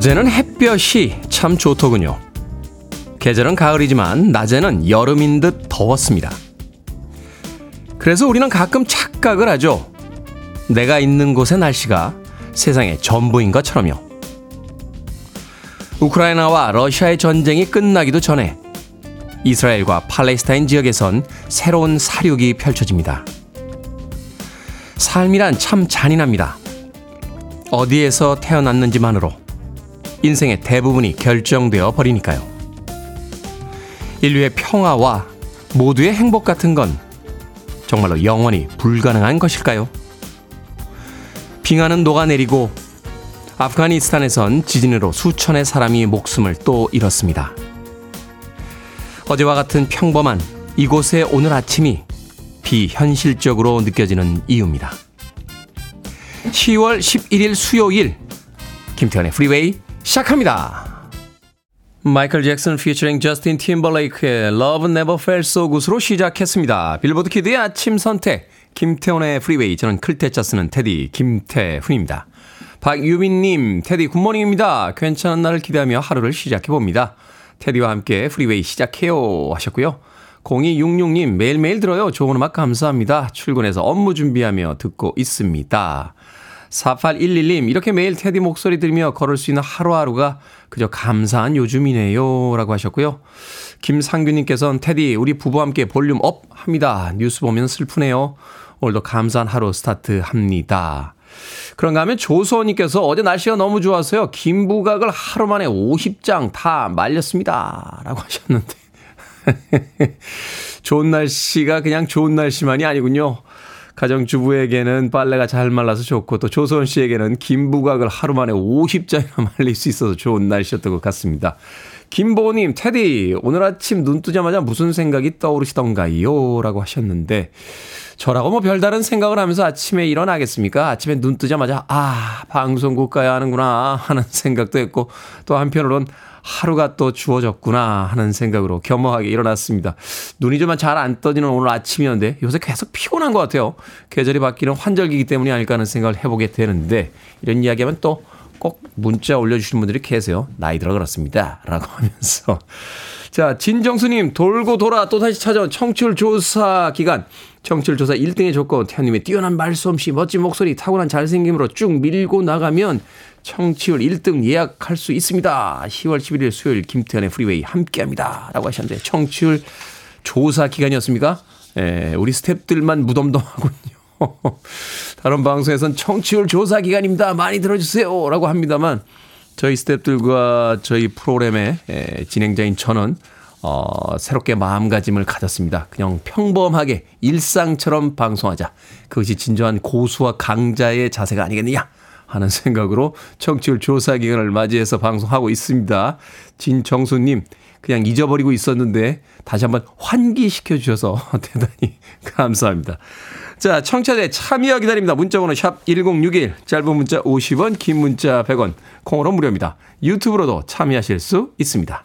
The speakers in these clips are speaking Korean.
어제는 햇볕이 참 좋더군요. 계절은 가을이지만 낮에는 여름인 듯 더웠습니다. 그래서 우리는 가끔 착각을 하죠. 내가 있는 곳의 날씨가 세상의 전부인 것처럼요. 우크라이나와 러시아의 전쟁이 끝나기도 전에 이스라엘과 팔레스타인 지역에선 새로운 사륙이 펼쳐집니다. 삶이란 참 잔인합니다. 어디에서 태어났는지만으로 인생의 대부분이 결정되어 버리니까요. 인류의 평화와 모두의 행복 같은 건 정말로 영원히 불가능한 것일까요? 빙하는 녹아내리고 아프가니스탄에선 지진으로 수천의 사람이 목숨을 또 잃었습니다. 어제와 같은 평범한 이곳의 오늘 아침이 비현실적으로 느껴지는 이유입니다. 10월 11일 수요일 김태훈의 프리웨이 시작합니다. 마이클 잭슨 피처링 저스틴 팀벌레이크의 Love Never Felt So Good으로 시작했습니다. 빌보드 키드의 아침 선택 김태훈의 프리웨이 저는 클 태 자 쓰는 테디 김태훈입니다. 박유빈님 테디 good morning입니다. 괜찮은 날을 기대하며 하루를 시작해봅니다. 테디와 함께 프리웨이 시작해요 하셨고요. 0266님 매일매일 들어요. 좋은 음악 감사합니다. 출근해서 업무 준비하며 듣고 있습니다. 4811님, 이렇게 매일 테디 목소리 들으며 걸을 수 있는 하루하루가 그저 감사한 요즘이네요. 라고 하셨고요. 김상규님께서는 테디, 우리 부부와 함께 volume up 합니다. 뉴스 보면 슬프네요. 오늘도 감사한 하루 스타트 합니다. 그런가 하면 조소원님께서 어제 날씨가 너무 좋아서요. 김부각을 하루 만에 50장 다 말렸습니다. 라고 하셨는데. 좋은 날씨가 그냥 좋은 날씨만이 아니군요. 가정주부에게는 빨래가 잘 말라서 좋고 또 조소원 씨에게는 김부각을 하루 만에 50장이나 말릴 수 있어서 좋은 날씨였던 것 같습니다. 김보님, 테디, 오늘 아침 눈 뜨자마자 무슨 생각이 떠오르시던가요? 라고 하셨는데, 저라고 뭐 별다른 생각을 하면서 아침에 일어나겠습니까? 아침에 눈 뜨자마자, 아, 방송국 가야 하는구나 하는 생각도 했고, 또 한편으론 하루가 또 주어졌구나 하는 생각으로 겸허하게 일어났습니다. 눈이 좀 잘 안 떠지는 오늘 아침이었는데 요새 계속 피곤한 것 같아요. 계절이 바뀌는 환절기이기 때문이 아닐까 하는 생각을 해보게 되는데 이런 이야기하면 또 꼭 문자 올려주시는 분들이 계세요. 나이 들어 그렇습니다. 라고 하면서. 자, 진정수님, 돌고 돌아 또 다시 찾아온 청취율 조사 기간. 청취율 조사 1등의 조건, 태훈님의 뛰어난 말솜씨, 멋진 목소리, 타고난 잘생김으로 쭉 밀고 나가면 청취율 1등 예약할 수 있습니다. 10월 11일 수요일 김태훈의 프리웨이 함께 합니다. 라고 하셨는데, 청취율 조사 기간이었습니까? 예, 우리 스탭들만 무덤덤하군요. 다른 방송에선 청취율 조사 기간입니다. 많이 들어주세요. 라고 합니다만, 저희 스탭들과 저희 프로그램의 진행자인 저는, 어, 새롭게 마음가짐을 가졌습니다. 그냥 평범하게 일상처럼 방송하자. 그것이 진정한 고수와 강자의 자세가 아니겠느냐 하는 생각으로 청취율 조사 기간을 맞이해서 방송하고 있습니다. 진정수님, 그냥 잊어버리고 있었는데 다시 한번 환기시켜 주셔서 대단히 감사합니다. 자, 청취자의 참여 기다립니다. 문자번호 샵 1061, 짧은 문자 50원, 긴 문자 100원, 콩으로 무료입니다. 유튜브로도 참여하실 수 있습니다.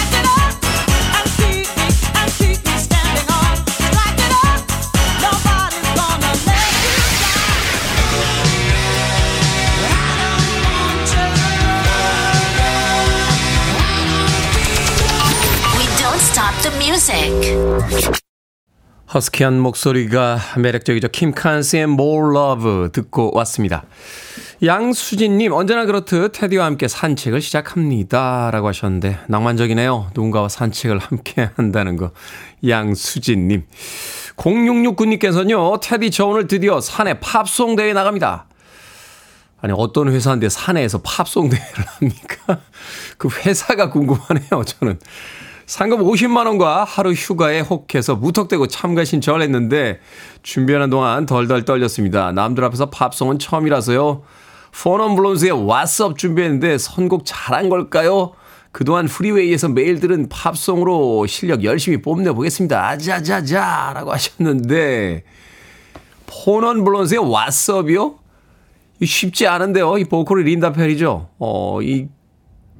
허스키한 목소리가 매력적이죠. 킴 칸스의 More Love 듣고 왔습니다. 양수진님, 언제나 그렇듯 테디와 함께 산책을 시작합니다. 라고 하셨는데, 낭만적이네요. 누군가와 산책을 함께 한다는 거. 양수진님. 0669님께서는요, 테디 저 오늘 드디어 산에 팝송 대회 나갑니다. 아니, 어떤 회사인데 산에서 팝송 대회를 합니까? 그 회사가 궁금하네요, 저는. 상금 50만 원과 하루 휴가에 혹해서 무턱대고 참가 신청을 했는데 준비하는 동안 덜덜 떨렸습니다. 남들 앞에서 팝송은 처음이라서요. 포넌 블론스의 Up 준비했는데 선곡 잘한 걸까요? 그동안 프리웨이에서 매일 들은 팝송으로 실력 열심히 뽐내보겠습니다. 아자자자! 라고 하셨는데, 폰원 블론스의 왓썹이요? 쉽지 않은데요. 이 보컬이 린다 페리죠. 어, 이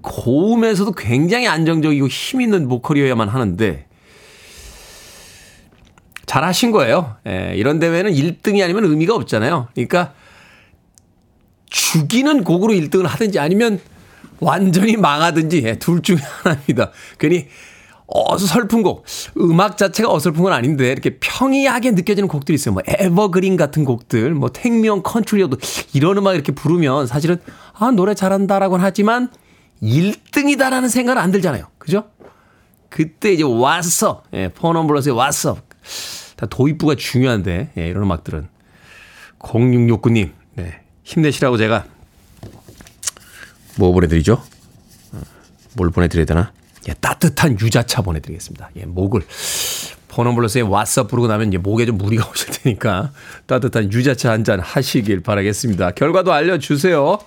고음에서도 굉장히 안정적이고 힘 있는 보컬이어야만 하는데, 잘 하신 거예요. 예, 이런 대회는 1등이 아니면 의미가 없잖아요. 그러니까 죽이는 곡으로 1등을 하든지 아니면 완전히 망하든지 예, 둘 중에 하나입니다. 괜히 어설픈 곡, 음악 자체가 어설픈 건 아닌데 이렇게 평이하게 느껴지는 곡들이 있어요. 뭐 Evergreen 같은 곡들, 뭐 택미형 컨트리어도 이런 음악 이렇게 부르면 사실은 아 노래 잘한다라고는 하지만 1등이다라는 생각은 안 들잖아요. 그죠? 그때 이제 왔어. 예, 포넘블러스의 왔어. 다 도입부가 중요한데 예, 이런 음악들은 0669님 네, 힘내시라고 제가 뭐 보내드리죠? 어, 뭘 보내드려야 되나? 예, 따뜻한 유자차 보내드리겠습니다. 예, 목을 포넘블러스의 왓썹 부르고 나면 이제 목에 좀 무리가 오실 테니까 따뜻한 유자차 한 잔 하시길 바라겠습니다. 결과도 알려주세요.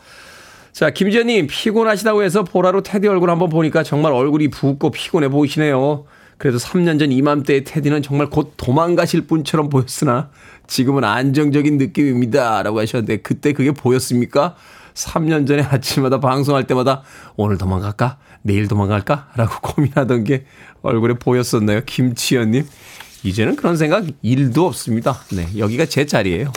자, 김지현님, 피곤하시다고 해서 보라로 테디 얼굴 한번 보니까 정말 얼굴이 붓고 피곤해 보이시네요. 그래도 3년 전 이맘때의 테디는 정말 곧 도망가실 분처럼 보였으나 지금은 안정적인 느낌입니다. 라고 하셨는데 그때 그게 보였습니까? 3년 전에 아침마다 방송할 때마다 오늘 도망갈까? 내일 도망갈까? 라고 고민하던 게 얼굴에 보였었나요? 김치현님. 이제는 그런 생각 일도 없습니다. 네. 여기가 제 자리예요.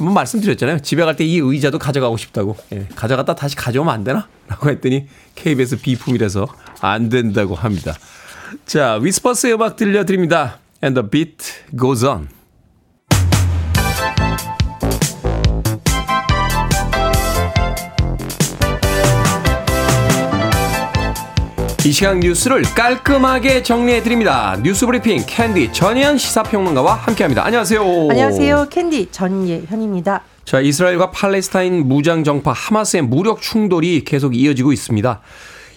한번 말씀드렸잖아요. 집에 갈 때 이 의자도 가져가고 싶다고. 예, 가져갔다 다시 가져오면 안 되나? 라고 했더니 KBS 비품이라서 안 된다고 합니다. 자, 위스퍼스의 음악 들려드립니다. And the beat goes on. 이 시간 뉴스를 깔끔하게 정리해 드립니다. 뉴스 브리핑 캔디 전예현 시사평론가와 함께합니다. 안녕하세요. 안녕하세요. 캔디 전예현입니다. 자, 이스라엘과 팔레스타인 무장 정파 하마스의 무력 충돌이 계속 이어지고 있습니다.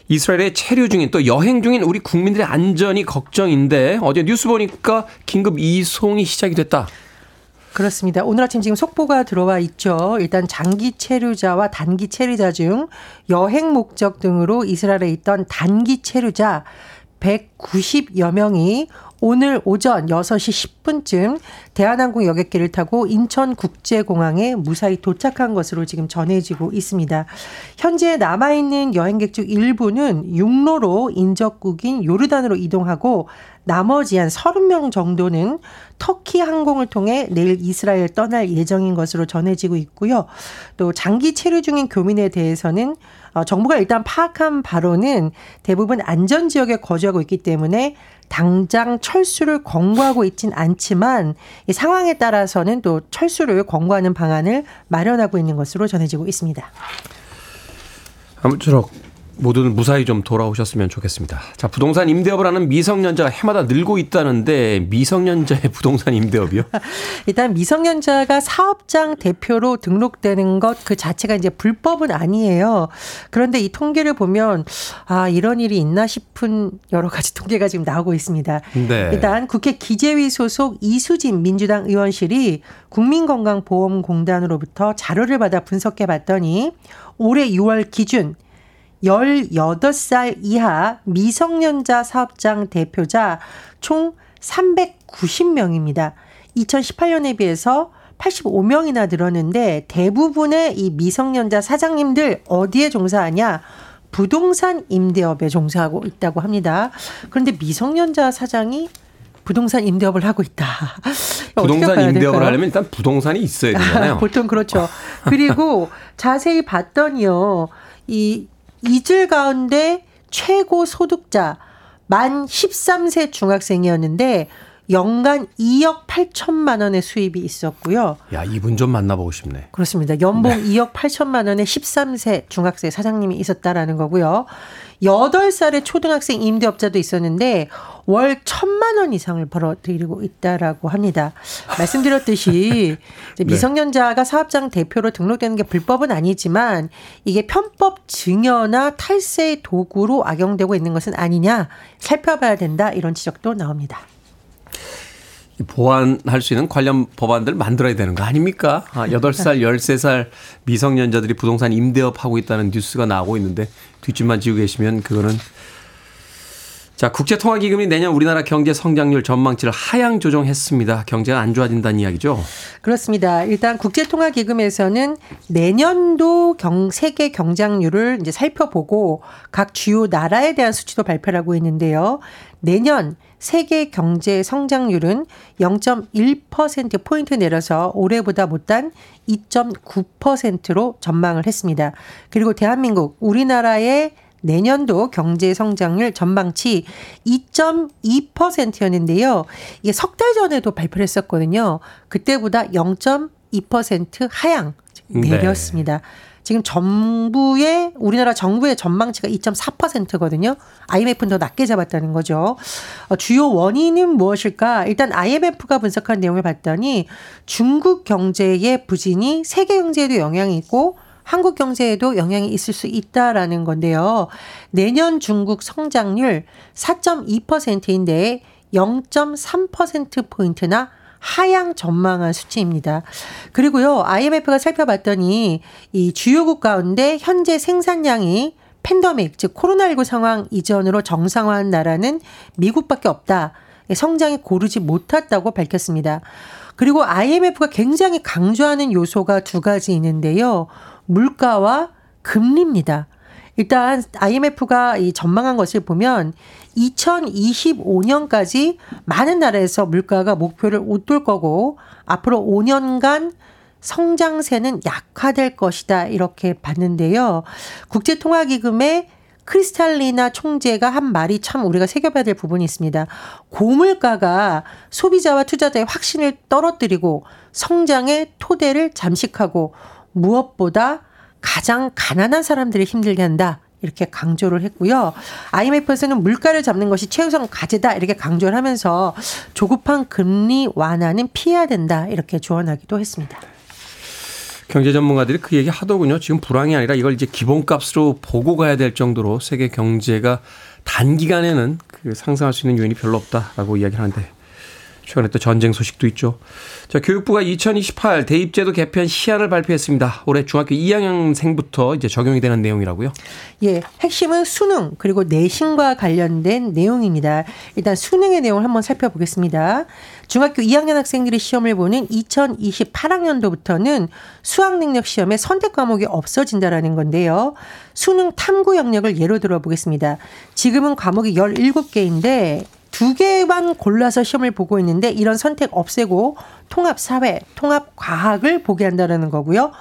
이스라엘에 체류 중인 또 여행 중인 우리 국민들의 안전이 걱정인데 어제 뉴스 보니까 긴급 이송이 시작이 됐다. 그렇습니다. 오늘 아침 지금 속보가 들어와 있죠. 일단 장기 체류자와 단기 체류자 중 여행 목적 등으로 이스라엘에 있던 단기 체류자 190여 명이 오늘 오전 6시 10분쯤 대한항공 여객기를 타고 인천국제공항에 무사히 도착한 것으로 지금 전해지고 있습니다. 현재 남아있는 여행객 중 일부는 육로로 인접국인 요르단으로 이동하고 나머지 한 30명 정도는 터키 항공을 통해 내일 이스라엘 떠날 예정인 것으로 전해지고 있고요. 또 장기 체류 중인 교민에 대해서는 어, 정부가 일단 파악한 바로는 대부분 안전 지역에 거주하고 있기 때문에 당장 철수를 권고하고 있진 않지만 이 상황에 따라서는 또 철수를 권고하는 방안을 마련하고 있는 것으로 전해지고 있습니다. 아무쪼록 모두는 무사히 좀 돌아오셨으면 좋겠습니다. 자, 부동산 임대업을 하는 미성년자가 해마다 늘고 있다는데 미성년자의 부동산 임대업이요? 일단 미성년자가 사업장 대표로 등록되는 것 그 자체가 이제 불법은 아니에요. 그런데 이 통계를 보면 아, 이런 일이 있나 싶은 여러 가지 통계가 지금 나오고 있습니다. 네. 일단 국회 기재위 소속 이수진 민주당 의원실이 국민건강보험공단으로부터 자료를 받아 분석해 봤더니 올해 6월 기준 18살 이하 미성년자 사업장 대표자 총 390명입니다. 2018년에 비해서 85명이나 늘었는데 대부분의 이 미성년자 사장님들 어디에 종사하냐? 부동산 임대업에 종사하고 있다고 합니다. 그런데 미성년자 사장이 부동산 임대업을 하고 있다. 부동산 임대업을 될까요? 하려면 일단 부동산이 있어야 되잖아요. 보통 그렇죠. 그리고 자세히 봤더니요. 이 이틀 가운데 최고 소득자 만 13세 중학생이었는데 연간 2억 8천만 원의 수입이 있었고요. 야, 이분 좀 만나보고 싶네. 그렇습니다. 연봉 네. 2억 8천만 원의 13세 중학생 사장님이 있었다라는 거고요. 8살의 초등학생 임대업자도 있었는데 월 천만 원 이상을 벌어들이고 있다라고 합니다. 말씀드렸듯이 네. 미성년자가 사업장 대표로 등록되는 게 불법은 아니지만 이게 편법 증여나 탈세 도구로 악용되고 있는 것은 아니냐 살펴봐야 된다 이런 지적도 나옵니다. 보완할 수 있는 관련 법안들 만들어야 되는 거 아닙니까? 아, 8살, 13살 미성년자들이 부동산 임대업 하고 있다는 뉴스가 나오고 있는데 뒷짐만 지고 계시면 그거는 자, 국제통화기금이 내년 우리나라 경제 성장률 전망치를 하향 조정했습니다. 경제가 안 좋아진다는 이야기죠? 그렇습니다. 일단 국제통화기금에서는 내년도 경, 세계 경장률을 이제 살펴보고 각 주요 나라에 대한 수치도 발표를 하고 있는데요. 내년 세계 경제 성장률은 0.1%포인트 내려서 올해보다 못한 2.9%로 전망을 했습니다. 그리고 대한민국, 우리나라의 내년도 경제 성장률 전망치 2.2%였는데요. 이게 석 달 전에도 발표를 했었거든요. 그때보다 0.2% 하향 내렸습니다. 네. 지금 정부의 우리나라 정부의 전망치가 2.4%거든요. IMF는 더 낮게 잡았다는 거죠. 어, 주요 원인은 무엇일까? 일단 IMF가 분석한 내용을 봤더니 중국 경제의 부진이 세계 경제에도 영향이 있고 한국 경제에도 영향이 있을 수 있다라는 건데요. 내년 중국 성장률 4.2%인데 0.3%포인트나 하향 전망한 수치입니다. 그리고요, IMF가 살펴봤더니 이 주요국 가운데 현재 생산량이 팬더믹, 즉 코로나19 상황 이전으로 정상화한 나라는 미국밖에 없다. 성장이 고르지 못했다고 밝혔습니다. 그리고 IMF가 굉장히 강조하는 요소가 두 가지 있는데요. 물가와 금리입니다. 일단 IMF가 이 전망한 것을 보면 2025년까지 많은 나라에서 물가가 목표를 웃돌 거고 앞으로 5년간 성장세는 약화될 것이다 이렇게 봤는데요. 국제통화기금의 크리스탈리나 총재가 한 말이 참 우리가 새겨봐야 될 부분이 있습니다. 고물가가 소비자와 투자자의 확신을 떨어뜨리고 성장의 토대를 잠식하고 무엇보다 가장 가난한 사람들을 힘들게 한다. 이렇게 강조를 했고요. IMF에서는 물가를 잡는 것이 최우선 과제다. 이렇게 강조를 하면서 조급한 금리 완화는 피해야 된다. 이렇게 조언하기도 했습니다. 경제 전문가들이 그 얘기 하더군요. 지금 불황이 아니라 이걸 이제 기본값으로 보고 가야 될 정도로 세계 경제가 단기간에는 그 상승할 수 있는 요인이 별로 없다라고 이야기를 하는데 최근에 또 전쟁 소식도 있죠. 자, 교육부가 2028 대입제도 개편 시안을 발표했습니다. 올해 중학교 2학년생부터 이제 적용이 되는 내용이라고요? 예, 핵심은 수능 그리고 내신과 관련된 내용입니다. 일단 수능의 내용을 한번 살펴보겠습니다. 중학교 2학년 학생들이 시험을 보는 2028학년도부터는 수학 능력 시험에 선택 과목이 없어진다라는 건데요. 수능 탐구 영역을 예로 들어 보겠습니다. 지금은 과목이 17개인데 두 개만 골라서 시험을 보고 있는데 이런 선택 없애고 통합 사회, 통합 과학을 보게 한다는 거고요.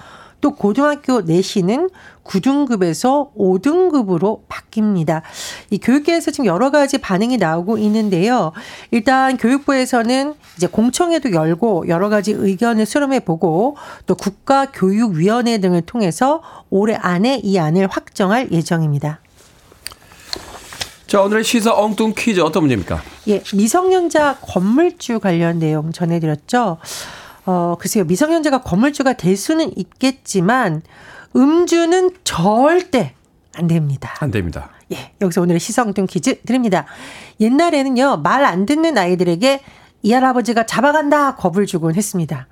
또 고등학교 내신은 9등급에서 5등급으로 바뀝니다. 이 교육계에서 지금 여러 가지 반응이 나오고 있는데요. 일단 교육부에서는 이제 공청회도 열고 여러 가지 의견을 수렴해 보고 또 국가교육위원회 등을 통해서 올해 안에 이 안을 확정할 예정입니다. 자, 오늘의 시사 엉뚱 퀴즈 어떤 문제입니까? 예, 미성년자 건물주 관련 내용 전해드렸죠. 어, 글쎄요, 미성년자가 건물주가 될 수는 있겠지만, 음주는 절대 안 됩니다. 안 됩니다. 예, 여기서 오늘의 시사 엉뚱 퀴즈 드립니다. 옛날에는요, 말 안 듣는 아이들에게 이 할아버지가 잡아간다 겁을 주곤 했습니다.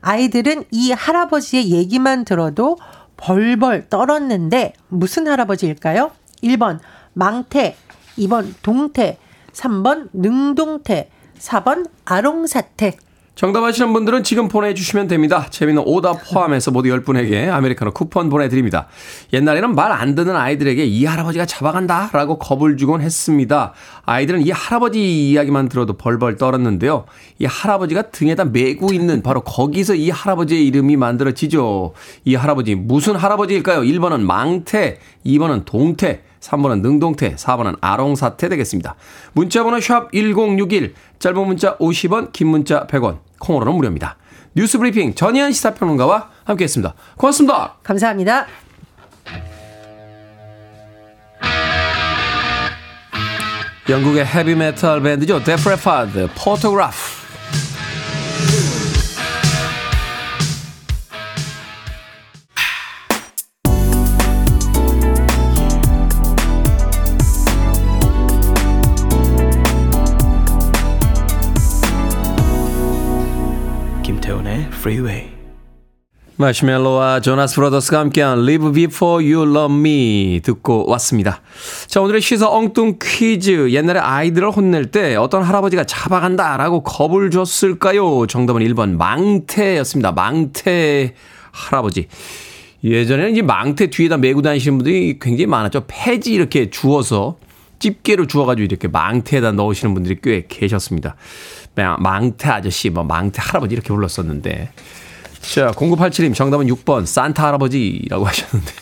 아이들은 이 할아버지의 얘기만 들어도 벌벌 떨었는데, 무슨 할아버지일까요? 1번, 망태, 2번 동태, 3번 능동태, 4번 아롱사태. 정답 아시는 분들은 지금 보내주시면 됩니다. 재미는 오답 포함해서 모두 10분에게 아메리카노 쿠폰 보내드립니다. 옛날에는 말 안 듣는 아이들에게 이 할아버지가 잡아간다 라고 겁을 주곤 했습니다. 아이들은 이 할아버지 이야기만 들어도 벌벌 떨었는데요. 이 할아버지가 등에다 메고 있는 바로 거기서 이 할아버지의 이름이 만들어지죠. 이 할아버지 무슨 할아버지일까요? 1번은 망태, 2번은 동태, 3번은 능동태, 4번은 아롱사태 되겠습니다. 문자번호 샵 1061, 짧은 문자 50원, 긴 문자 100원, 콩으로는 무료입니다. 뉴스 브리핑 전희연 시사평론가와 함께했습니다. 고맙습니다. 감사합니다. 영국의 헤비메탈 밴드죠. 데프 레파드, Photograph. Freeway. 마시멜로와 조나스 브라더스가 함께한 Leave Before You Love Me 듣고 왔습니다. 자, 오늘의 시사 엉뚱 퀴즈. 옛날에 아이들을 혼낼 때 어떤 할아버지가 잡아간다 라고 겁을 줬을까요? 정답은 1번 망태였습니다. 망태 할아버지. 예전에는 이제 망태 뒤에다 메고 다니시는 분들이 굉장히 많았죠. 폐지 이렇게 주워서 집게로 주워가지고 이렇게 망태에다 넣으시는 분들이 꽤 계셨습니다. 망태 아저씨, 뭐 망태 할아버지 이렇게 불렀었는데. 자, 0987님 정답은 6번 산타 할아버지라고 하셨는데.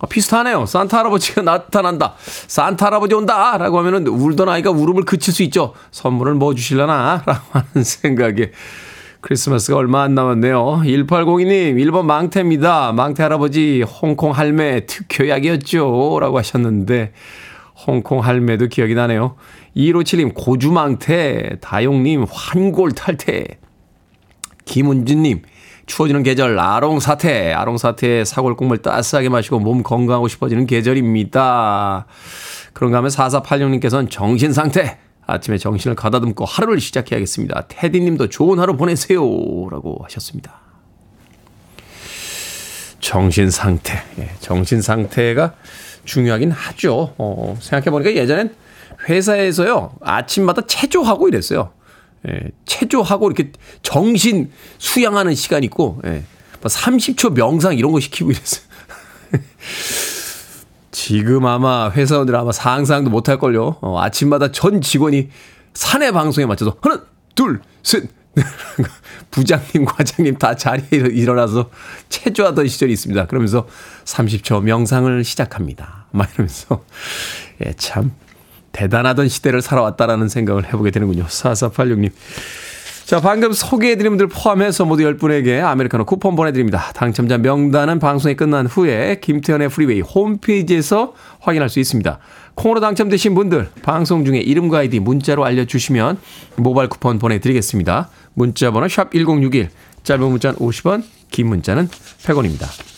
아, 비슷하네요. 산타 할아버지가 나타난다. 산타 할아버지 온다. 라고 하면은 울던 아이가 울음을 그칠 수 있죠. 선물을 뭐 주실라나? 라고 하는 생각에 크리스마스가 얼마 안 남았네요. 1802님, 1번 망태입니다. 망태 할아버지, 홍콩 할매 특효약이었죠. 라고 하셨는데, 홍콩 할매도 기억이 나네요. 2157님, 고주망태, 다용님, 환골 탈태. 김은진님, 추워지는 계절 아롱사태, 아롱사태 사골국물 따스하게 마시고 몸 건강하고 싶어지는 계절입니다. 그런가 하면 4486님께서는 정신상태, 아침에 정신을 가다듬고 하루를 시작해야겠습니다. 테디님도 좋은 하루 보내세요. 라고 하셨습니다. 정신 상태. 예, 정신 상태가 중요하긴 하죠. 어, 생각해보니까 예전엔 회사에서요, 아침마다 체조하고 이랬어요. 예, 체조하고 이렇게 정신 수양하는 시간 있고, 예, 30초 뭐 명상 이런 거 시키고 이랬어요. 지금 아마 회사원들 아마 상상도 못 할걸요. 어, 아침마다 전 직원이 사내 방송에 맞춰서 하나, 둘, 셋. 부장님, 과장님 다 자리에 일어나서 체조하던 시절이 있습니다. 그러면서 30초 명상을 시작합니다. 막 이러면서, 예, 참, 대단하던 시대를 살아왔다라는 생각을 해보게 되는군요. 4486님. 자, 방금 소개해드린 분들 포함해서 모두 10분에게 아메리카노 쿠폰 보내드립니다. 당첨자 명단은 방송이 끝난 후에 김태훈의 Freeway 홈페이지에서 확인할 수 있습니다. 콩으로 당첨되신 분들 방송 중에 이름과 아이디 문자로 알려주시면 모바일 쿠폰 보내드리겠습니다. 문자 번호 샵 1061, 짧은 문자는 50원, 긴 문자는 100원입니다.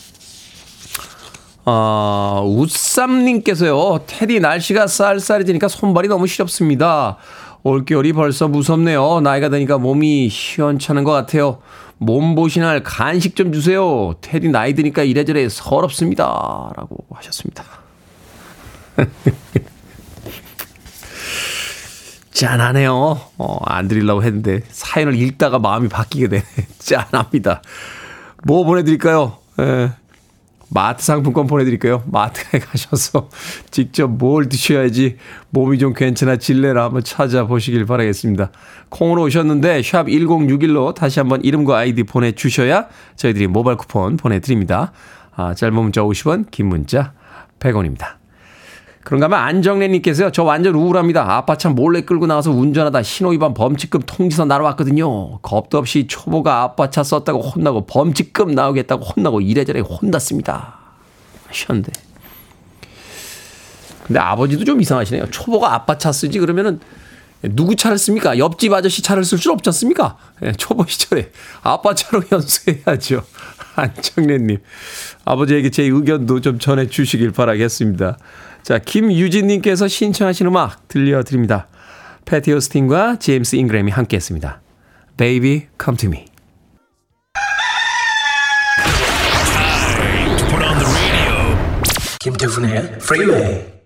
아, 우쌈님께서요, 테디 날씨가 쌀쌀해지니까 손발이 너무 시렵습니다. 올겨울이 벌써 무섭네요. 나이가 드니까 몸이 시원찮은 것 같아요. 몸보신할 간식 좀 주세요. 테디 나이 드니까 이래저래 서럽습니다. 라고 하셨습니다. 짠하네요. 어, 안 드리려고 했는데 사연을 읽다가 마음이 바뀌게 되네. 짠합니다. 뭐 보내드릴까요? 에, 마트 상품권 보내드릴까요? 마트에 가셔서 직접 뭘 드셔야지 몸이 좀 괜찮아질래라 한번 찾아보시길 바라겠습니다. 콩으로 오셨는데 샵 1061로 다시 한번 이름과 아이디 보내주셔야 저희들이 모바일 쿠폰 보내드립니다. 아, 짧은 문자 50원, 긴 문자 100원입니다. 그런가 하면 안정래님께서요. 저 완전 우울합니다. 아빠차 몰래 끌고 나와서 운전하다 신호위반 범칙금 통지서 날아왔거든요. 겁도 없이 초보가 아빠 차 썼다고 혼나고 범칙금 나오겠다고 혼나고 이래저래 혼났습니다. 하셨는데. 근데 아버지도 좀 이상하시네요. 초보가 아빠 차 쓰지 그러면은 누구 차를 씁니까? 옆집 아저씨 차를 쓸 수 없지 않습니까? 예, 초보 시절에 아빠 차로 연수해야죠. 안정래님. 아버지에게 제 의견도 좀 전해 주시길 바라겠습니다. 자, 김유진님께서 신청하신 음악 들려드립니다. 패티 오스틴과 제임스 잉그램이 함께 했습니다. Baby, come to me. 김태훈의 Freeway. Are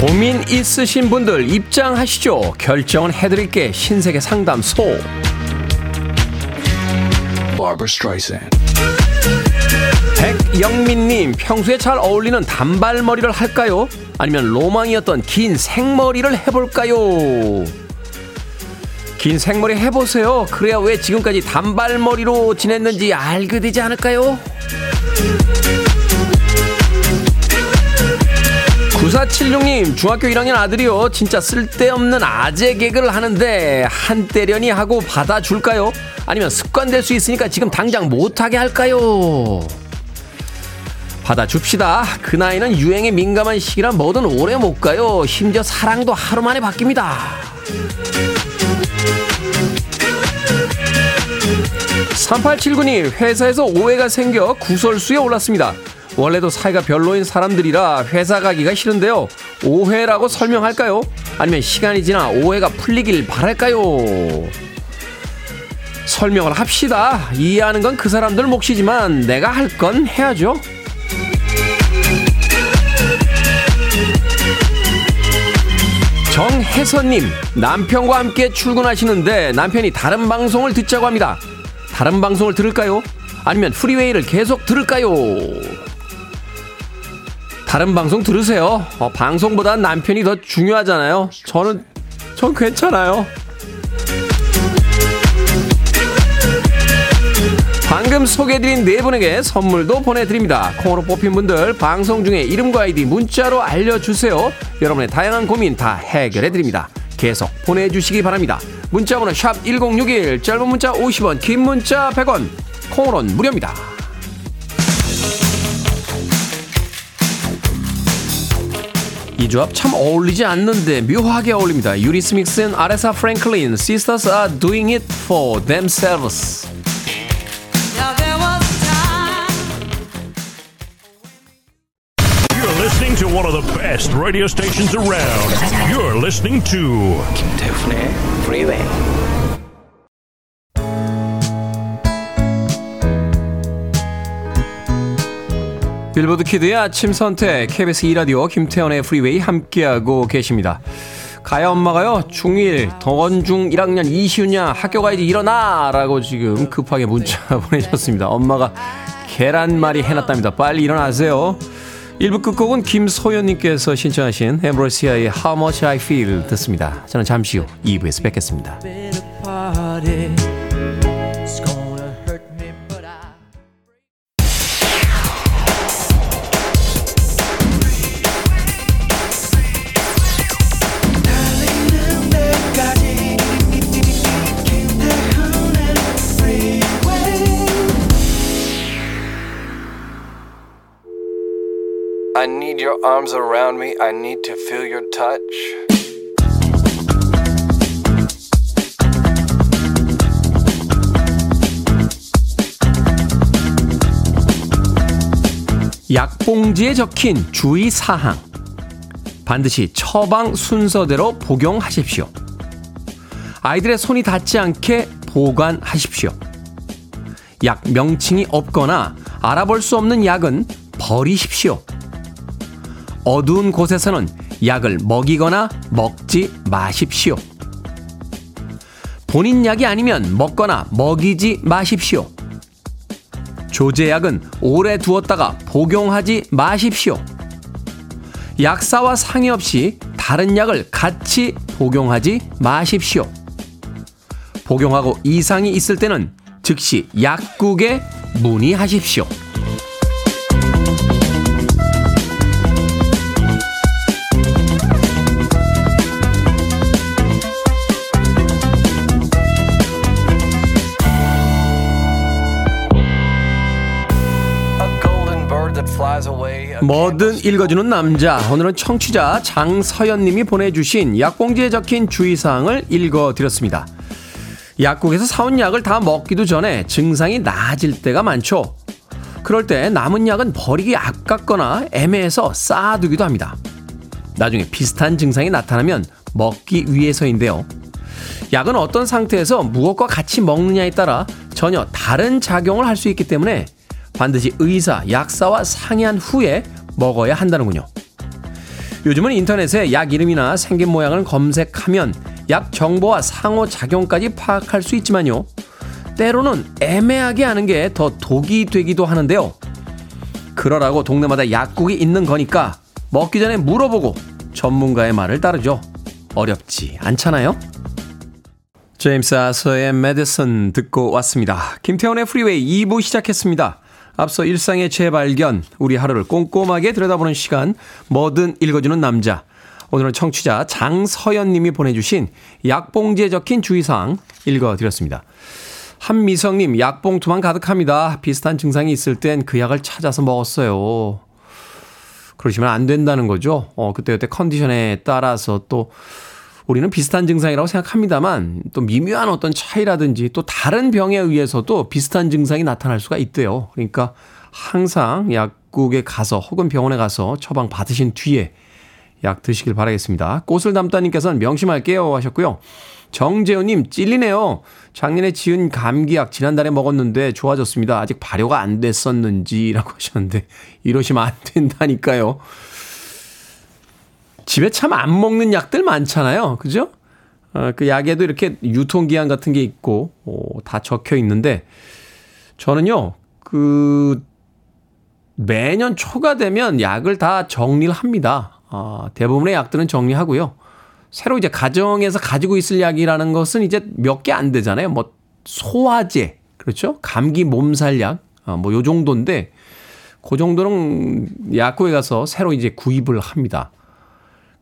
고민 있으신 분들 입장하시죠. 결정은 해드릴게 신세계 상담소. Barbara Streisand. 백영민님 평소에 잘 어울리는 단발머리를 할까요? 아니면 로망이었던 긴 생머리를 해볼까요? 긴 생머리 해보세요. 그래야 왜 지금까지 단발머리로 지냈는지 알게 되지 않을까요? 9476님, 중학교 1학년 아들이요. 진짜 쓸데없는 아재 개그를 하는데, 한 때려니 하고 받아줄까요? 아니면 습관될 수 있으니까 지금 당장 못하게 할까요? 받아줍시다. 그 나이는 유행에 민감한 시기라 뭐든 오래 못 가요. 심지어 사랑도 하루 만에 바뀝니다. 3879님, 회사에서 오해가 생겨 구설수에 올랐습니다. 원래도 사이가 별로인 사람들이라 회사 가기가 싫은데요. 오해라고 설명할까요? 아니면 시간이 지나 오해가 풀리길 바랄까요? 설명을 합시다. 이해하는 건 그 사람들 몫이지만 내가 할 건 해야죠. 정혜선님, 남편과 함께 출근하시는데 남편이 다른 방송을 듣자고 합니다. 다른 방송을 들을까요? 아니면 프리웨이를 계속 들을까요? 다른 방송 들으세요. 어, 방송보다 남편이 더 중요하잖아요. 저는, 전 괜찮아요. 방금 소개해드린 네 분에게 선물도 보내드립니다. 콩으로 뽑힌 분들 방송 중에 이름과 아이디 문자로 알려주세요. 여러분의 다양한 고민 다 해결해드립니다. 계속 보내주시기 바랍니다. 문자번호 샵 1061, 짧은 문자 50원, 긴 문자 100원, 콩으로는 무료입니다. 이 조합 참 어울리지 않는데 묘하게 어울립니다. Eurythmics and Aretha Franklin, Sisters are doing it for themselves. You're listening to one of the best radio stations around. You're listening to 김태훈의 Freeway. Billboard Kid의 아침 선택 KBS 2라디오 김태훈의 Freeway 함께하고 계십니다. 가야 엄마가요 중1 던중 1학년 이시윤야 학교 가야지 일어나 라고 지금 급하게 문자 보내셨습니다. 엄마가 계란말이 해놨답니다. 빨리 일어나세요. 1부 끝곡은 김소연님께서 신청하신 엠브로시아의 How Much I Feel 듣습니다. 저는 잠시 후 2부에서 뵙겠습니다. I need your arms around me. I need to feel your touch. 약봉지에 적힌 주의 사항. 반드시 처방 순서대로 복용하십시오. 아이들의 손이 닿지 않게 보관하십시오. 약 명칭이 없거나 알아볼 수 없는 약은 버리십시오. 어두운 곳에서는 약을 먹이거나 먹지 마십시오. 본인 약이 아니면 먹거나 먹이지 마십시오. 조제약은 오래 두었다가 복용하지 마십시오. 약사와 상의 없이 다른 약을 같이 복용하지 마십시오. 복용하고 이상이 있을 때는 즉시 약국에 문의하십시오. 뭐든 읽어주는 남자. 오늘은 청취자 장서연님이 보내주신 약봉지에 적힌 주의사항을 읽어드렸습니다. 약국에서 사온 약을 다 먹기도 전에 증상이 나아질 때가 많죠. 그럴 때 남은 약은 버리기 아깝거나 애매해서 쌓아두기도 합니다. 나중에 비슷한 증상이 나타나면 먹기 위해서인데요. 약은 어떤 상태에서 무엇과 같이 먹느냐에 따라 전혀 다른 작용을 할 수 있기 때문에 반드시 의사, 약사와 상의한 후에 먹어야 한다는군요. 요즘은 인터넷에 약 이름이나 생긴 모양을 검색하면 약 정보와 상호작용까지 파악할 수 있지만요. 때로는 애매하게 하는 게 더 독이 되기도 하는데요. 그러라고 동네마다 약국이 있는 거니까 먹기 전에 물어보고 전문가의 말을 따르죠. 어렵지 않잖아요? James Arthur의 Medicine 듣고 왔습니다. 김태훈의 Freeway 2부 시작했습니다. 앞서 일상의 재발견, 우리 하루를 꼼꼼하게 들여다보는 시간, 뭐든 읽어주는 남자. 오늘은 청취자 장서연 님이 보내주신 약봉지에 적힌 주의사항 읽어드렸습니다. 한미성님, 약봉투만 가득합니다. 비슷한 증상이 있을 땐 그 약을 찾아서 먹었어요. 그러시면 안 된다는 거죠. 어, 그때그때 컨디션에 따라서 또 우리는 비슷한 증상이라고 생각합니다만 또 미묘한 어떤 차이라든지 또 다른 병에 의해서도 비슷한 증상이 나타날 수가 있대요. 그러니까 항상 약국에 가서 혹은 병원에 가서 처방 받으신 뒤에 약 드시길 바라겠습니다. 꽃을 담다님께서는 명심할게요 하셨고요. 정재호님 찔리네요. 작년에 지은 감기약 지난달에 먹었는데 좋아졌습니다. 아직 발효가 안 됐었는지라고 하셨는데 이러시면 안 된다니까요. 집에 참 안 먹는 약들 많잖아요. 그죠? 어, 그 약에도 이렇게 유통기한 같은 게 있고, 어, 다 적혀 있는데, 저는요, 그, 매년 초가 되면 약을 다 정리를 합니다. 아, 대부분의 약들은 정리하고요. 새로 이제 가정에서 가지고 있을 약이라는 것은 이제 몇 개 안 되잖아요. 뭐, 소화제, 그렇죠? 감기 몸살약, 아, 뭐, 요 정도인데, 그 정도는 약국에 가서 새로 이제 구입을 합니다.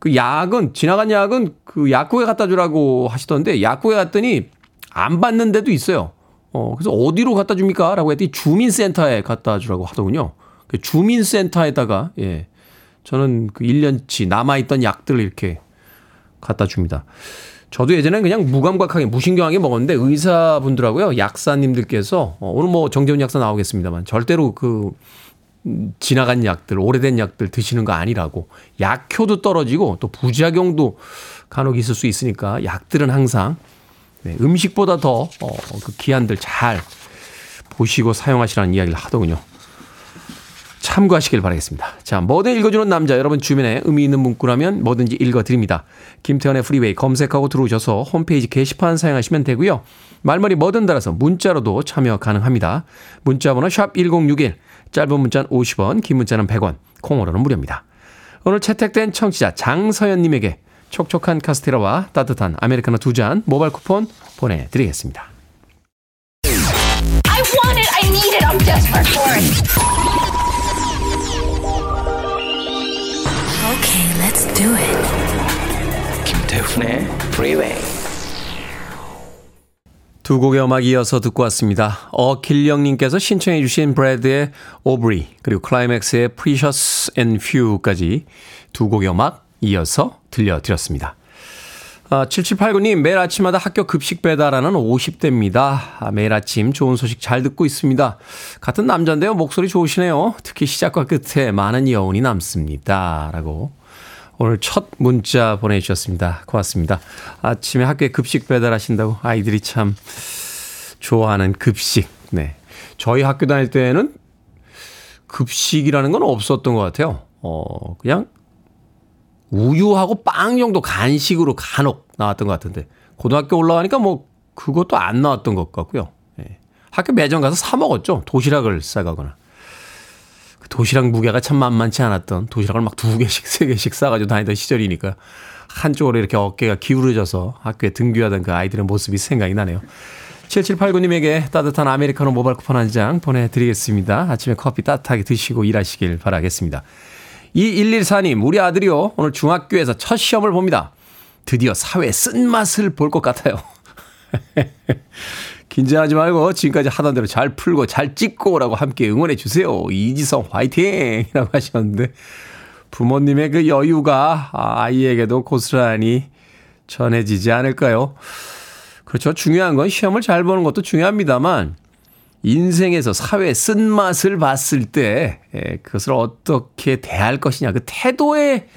그 약은 지나간 약은 그 약국에 갖다 주라고 하시던데 약국에 갔더니 안 받는 데도 있어요. 어 그래서 어디로 갖다 줍니까?라고 했더니 주민센터에 갖다 주라고 하더군요. 그 주민센터에다가 예 저는 그 1년치 남아 있던 약들을 이렇게 갖다 줍니다. 저도 예전에 그냥 무감각하게 무신경하게 먹었는데 의사분들하고요 약사님들께서 어, 오늘 뭐 정재훈 약사 나오겠습니다만 절대로 그 지나간 약들, 오래된 약들 드시는 거 아니라고 약효도 떨어지고 또 부작용도 간혹 있을 수 있으니까 약들은 항상 네, 음식보다 더 어, 그 기한들 잘 보시고 사용하시라는 이야기를 하더군요. 참고하시길 바라겠습니다. 자, 뭐든 읽어주는 남자, 여러분 주변에 의미 있는 문구라면 뭐든지 읽어드립니다. 김태현의 프리웨이 검색하고 들어오셔서 홈페이지 게시판 사용하시면 되고요. 말머리 뭐든 달아서 문자로도 참여 가능합니다. 문자번호 샵 1061, 짧은 문자는 50원, 긴 문자는 100원, 콩으로는 무료입니다. 오늘 채택된 청취자 장서연님에게 촉촉한 카스테라와 따뜻한 아메리카노 두 잔 모바일 쿠폰 보내드리겠습니다. I want it. I need it. I'm desperate for it. Okay, let's do it. 김태훈의 Freeway. 두 곡의 음악 이어서 듣고 왔습니다. 어킬령님께서 신청해 주신 브래드의 오브리 그리고 클라이맥스의 Precious and Few까지 두 곡의 음악 이어서 들려드렸습니다. 아, 7789님 매일 아침마다 학교 급식 배달하는 50대입니다. 아, 매일 아침 좋은 소식 잘 듣고 있습니다. 같은 남자인데요. 목소리 좋으시네요. 특히 시작과 끝에 많은 여운이 남습니다. 라고 오늘 첫 문자 보내주셨습니다. 고맙습니다. 아침에 학교에 급식 배달하신다고 아이들이 참 좋아하는 급식. 네. 저희 학교 다닐 때는 급식이라는 건 없었던 것 같아요. 어, 그냥 우유하고 빵 정도 간식으로 간혹 나왔던 것 같은데 고등학교 올라가니까 뭐 그것도 안 나왔던 것 같고요. 예. 학교 매점 가서 사 먹었죠. 도시락을 싸가거나. 그 도시락 무게가 참 만만치 않았던 도시락을 막 두 개씩 세 개씩 싸가지고 다니던 시절이니까 한쪽으로 이렇게 어깨가 기울어져서 학교에 등교하던 그 아이들의 모습이 생각이 나네요. 7789님에게 따뜻한 아메리카노 모바일 쿠폰 한 장 보내드리겠습니다. 아침에 커피 따뜻하게 드시고 일하시길 바라겠습니다. 2114님, 우리 아들이요. 오늘 중학교에서 첫 시험을 봅니다. 드디어 사회 쓴맛을 볼 것 같아요. 긴장하지 말고 지금까지 하던 대로 잘 풀고 잘 찍고 라고 함께 응원해 주세요. 이지성 화이팅! 이라고 하셨는데 부모님의 그 여유가 아이에게도 고스란히 전해지지 않을까요? 그렇죠. 중요한 건 시험을 잘 보는 것도 중요합니다만 인생에서 사회 쓴맛을 봤을 때 예, 그것을 어떻게 대할 것이냐 그 태도에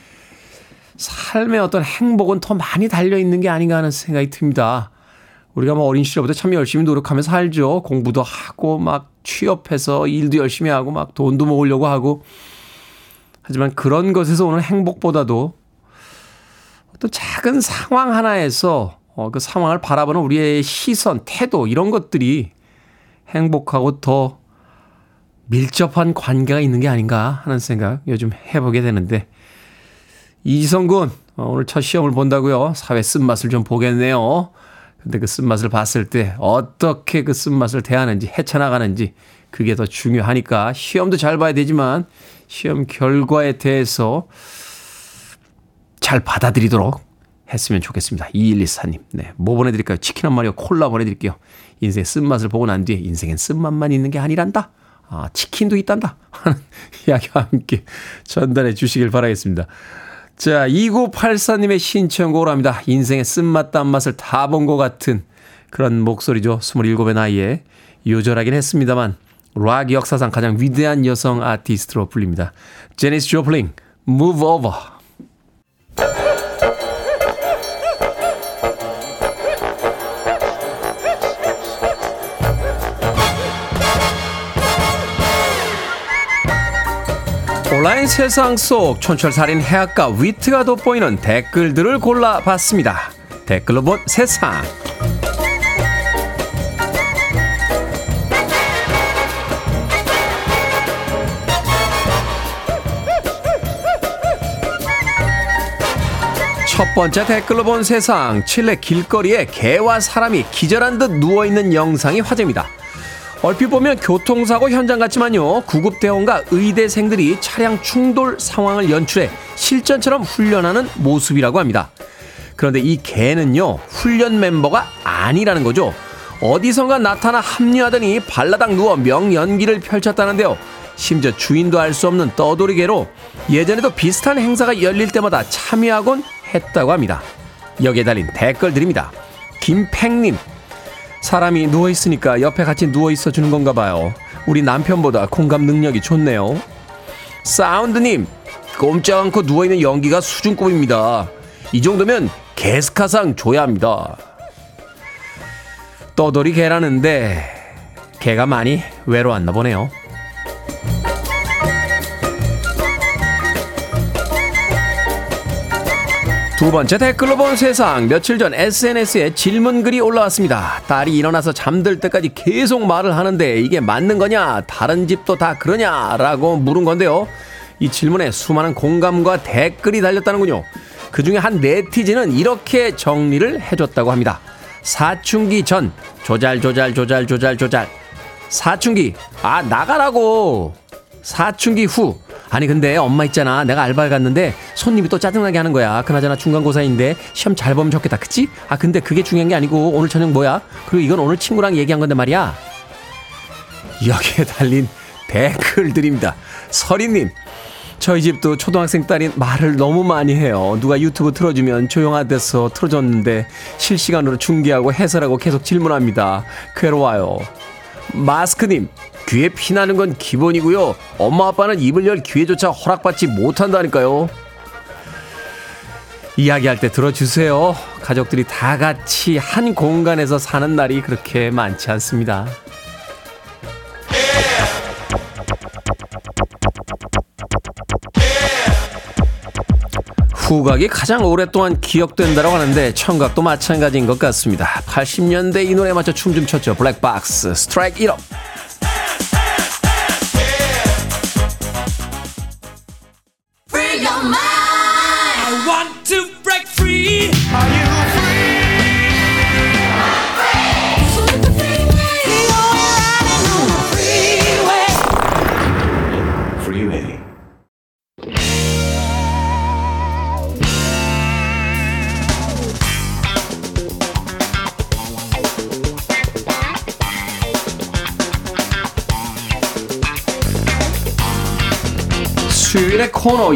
삶의 어떤 행복은 더 많이 달려 있는 게 아닌가 하는 생각이 듭니다. 우리가 뭐 어린 시절부터 참 열심히 노력하면서 살죠. 공부도 하고 막 취업해서 일도 열심히 하고 막 돈도 모으려고 하고 하지만 그런 것에서 오는 행복보다도 어떤 작은 상황 하나에서 어, 그 상황을 바라보는 우리의 시선, 태도 이런 것들이 행복하고 더 밀접한 관계가 있는 게 아닌가 하는 생각 요즘 해보게 되는데 이지성 군 어, 오늘 첫 시험을 본다고요. 사회 쓴맛을 좀 보겠네요. 근데 그 쓴맛을 봤을 때 어떻게 그 쓴맛을 대하는지 헤쳐나가는지 그게 더 중요하니까 시험도 잘 봐야 되지만 시험 결과에 대해서 잘 받아들이도록 했으면 좋겠습니다. 2124님. 네. 뭐 보내드릴까요? 치킨 한 마리와 콜라 보내드릴게요. 인생의 쓴맛을 보고 난 뒤에 인생엔 쓴맛만 있는 게 아니란다. 아, 치킨도 있단다. 하는 이야기와 함께 전달해 주시길 바라겠습니다. 자, 2984님의 신청곡으로 합니다. 인생의 쓴맛 단맛을 다 본 것 같은 그런 목소리죠. 27의 나이에 요절하긴 했습니다만 락 역사상 가장 위대한 여성 아티스트로 불립니다. 제니스 조플링, Move Over. 온라인 세상 속 촌철살인 해악과 위트가 돋보이는 댓글들을 골라봤습니다. 댓글로 본 세상. 첫 번째 댓글로 본 세상. 칠레 길거리에 개와 사람이 기절한 듯 누워있는 영상이 화제입니다. 얼핏 보면 교통사고 현장 같지만요. 구급대원과 의대생들이 차량 충돌 상황을 연출해 실전처럼 훈련하는 모습이라고 합니다. 그런데 이 개는요, 훈련 멤버가 아니라는 거죠. 어디선가 나타나 합류하더니 발라당 누워 명연기를 펼쳤다는데요. 심지어 주인도 알 수 없는 떠돌이 개로 예전에도 비슷한 행사가 열릴 때마다 참여하곤 했다고 합니다. 여기에 달린 댓글들입니다. 김팽님, 사람이 누워있으니까 옆에 같이 누워있어 주는 건가 봐요. 우리 남편보다 공감 능력이 좋네요. 사운드님, 꼼짝 않고 누워있는 연기가 수준급입니다. 이 정도면 게스카상 줘야 합니다. 떠돌이 개라는데, 개가 많이 외로웠나 보네요. 두 번째 댓글로 본 세상. 며칠 전 SNS에 질문글이 올라왔습니다. 딸이 일어나서 잠들 때까지 계속 말을 하는데 이게 맞는 거냐? 다른 집도 다 그러냐? 라고 물은 건데요. 이 질문에 수많은 공감과 댓글이 달렸다는군요. 그 중에 한 네티즌은 이렇게 정리를 해줬다고 합니다. 사춘기 전, 조잘, 조잘, 조잘, 조잘, 조잘. 사춘기, 아, 나가라고. 사춘기 후, 아니 근데 엄마 있잖아 내가 알바를 갔는데 손님이 또 짜증나게 하는 거야 그나저나 중간고사인데 시험 잘 보면 좋겠다 그치? 아 근데 그게 중요한 게 아니고 오늘 저녁 뭐야? 그리고 이건 오늘 친구랑 얘기한 건데 말이야 여기에 달린 댓글들입니다 서리님 저희 집도 초등학생 딸이 말을 너무 많이 해요. 누가 유튜브 틀어주면 조용하대서 틀어줬는데 실시간으로 중계하고 해설하고 계속 질문합니다. 괴로워요. 마스크님, 귀에 피나는 건 기본이고요. 엄마 아빠는 입을 열 기회조차 허락받지 못한다니까요. 이야기할 때 들어주세요. 가족들이 다 같이 한 공간에서 사는 날이 그렇게 많지 않습니다. 후각이 가장 오랫동안 기억된다고 하는데 청각도 마찬가지인 것 같습니다. 80년대 이 노래에 맞춰 춤 좀 췄죠. 블랙박스 스트라이크 1업.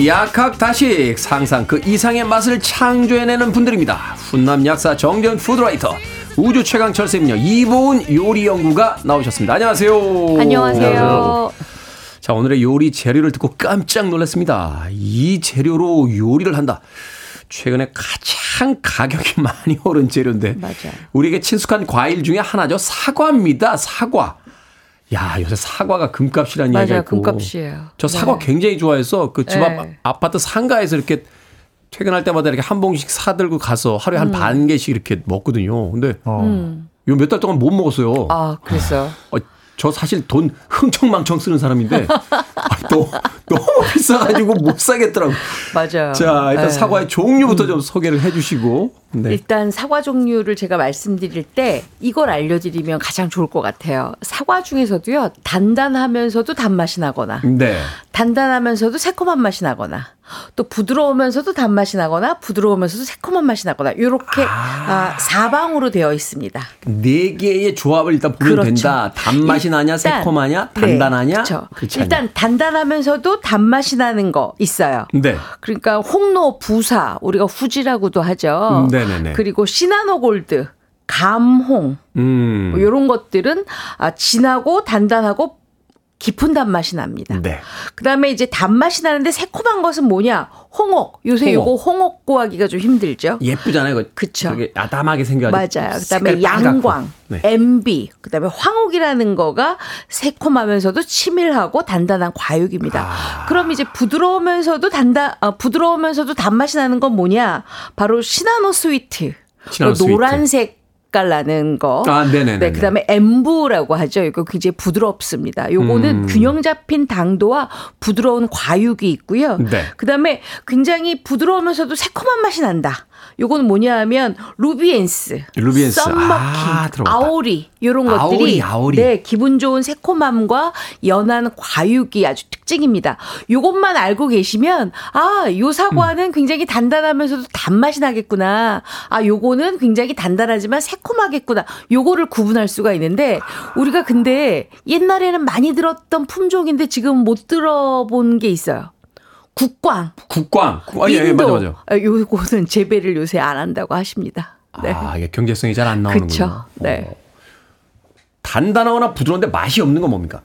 약학다식 상상 그 이상의 맛을 창조해내는 분들입니다. 훈남 약사 정전 푸드라이터 우주 최강 철새미녀 이보은 요리 연구가 나오셨습니다. 안녕하세요. 안녕하세요. 자 오늘의 요리 재료를 듣고 깜짝 놀랐습니다. 이 재료로 요리를 한다. 최근에 가장 가격이 많이 오른 재료인데 맞아. 우리에게 친숙한 과일 중에 하나죠. 사과입니다. 사과. 야, 요새 사과가 금값이라는 맞아요. 이야기가 있고. 금값이에요. 저 사과 네. 굉장히 좋아해서 그 집앞 네. 아파트 상가에서 이렇게 퇴근할 때마다 이렇게 한 봉씩 사들고 가서 하루에 음. 한반 개씩 이렇게 먹거든요. 근데 요몇 달 동안 못 먹었어요. 아, 그랬어요. 어, 저 사실 돈 흥청망청 쓰는 사람인데 아, 또 너무 비싸가지고 못 사겠더라고. 맞아요. 자, 일단 네. 사과의 종류부터 좀 소개를 해주시고 네. 일단 사과 종류를 제가 말씀드릴 때 이걸 알려드리면 가장 좋을 것 같아요. 사과 중에서도요, 단단하면서도 단맛이 나거나, 네. 단단하면서도 새콤한 맛이 나거나, 또 부드러우면서도 단맛이 나거나, 부드러우면서도 새콤한 맛이 나거나, 이렇게 아, 사방으로 되어 있습니다. 네 개의 조합을 일단 보면 그렇죠. 된다. 단맛이 나냐, 일단, 새콤하냐, 네, 단단하냐. 그렇죠. 그렇지 않냐. 일단 단단하면서도 단맛이 나는 거 있어요. 네. 그러니까 홍로, 부사, 우리가 후지라고도 하죠. 음, 네네네. 그리고 시나노 골드, 감홍, 음. 뭐 이런 것들은 아, 진하고 단단하고 깊은 단맛이 납니다. 네. 그다음에 이제 단맛이 나는데 새콤한 것은 뭐냐? 홍옥. 요새 홍옥. 요거 홍옥 구하기가 좀 힘들죠. 예쁘잖아요. 이거 그쵸. 되게 아담하게 생겨가지고. 맞아요. 그다음에. 양광, 네. MB, 그다음에 황옥이라는 거가 새콤하면서도 치밀하고 단단한 과육입니다. 아. 그럼 이제 부드러우면서도 단단, 아, 부드러우면서도 단맛이 나는 건 뭐냐? 바로 시나노 스위트. 시나노 그 Sweet. 노란색 깔 나는 거. 아, 네네네. 네, 그다음에 엔부라고 하죠. 이거 굉장히 부드럽습니다. 요거는 음. 균형 잡힌 당도와 부드러운 과육이 있고요. 네. 그다음에 굉장히 부드러우면서도 새콤한 맛이 난다. 요거는 뭐냐 하면 루비에스, 루비에스. Summer King, 아. 아오리 요런 것들이 아오리, 아오리. 네, 기분 좋은 새콤함과 연한 과육이 아주 특징입니다. 요것만 알고 계시면 아, 요 사과는 음. 굉장히 단단하면서도 단맛이 나겠구나. 아, 요거는 굉장히 단단하지만 새콤하겠구나. 요거를 구분할 수가 있는데 우리가 근데 옛날에는 많이 들었던 품종인데 지금 못 들어본 게 있어요. 국광. 국광. 아, 예, 예. 맞아, 맞아. 아, 요거는 재배를 요새 안 한다고 하십니다. 네. 아, 이게 경제성이 잘 안 나오는군요. 그쵸. 네. 어. 단단하거나 부드러운데 맛이 없는 건 뭡니까?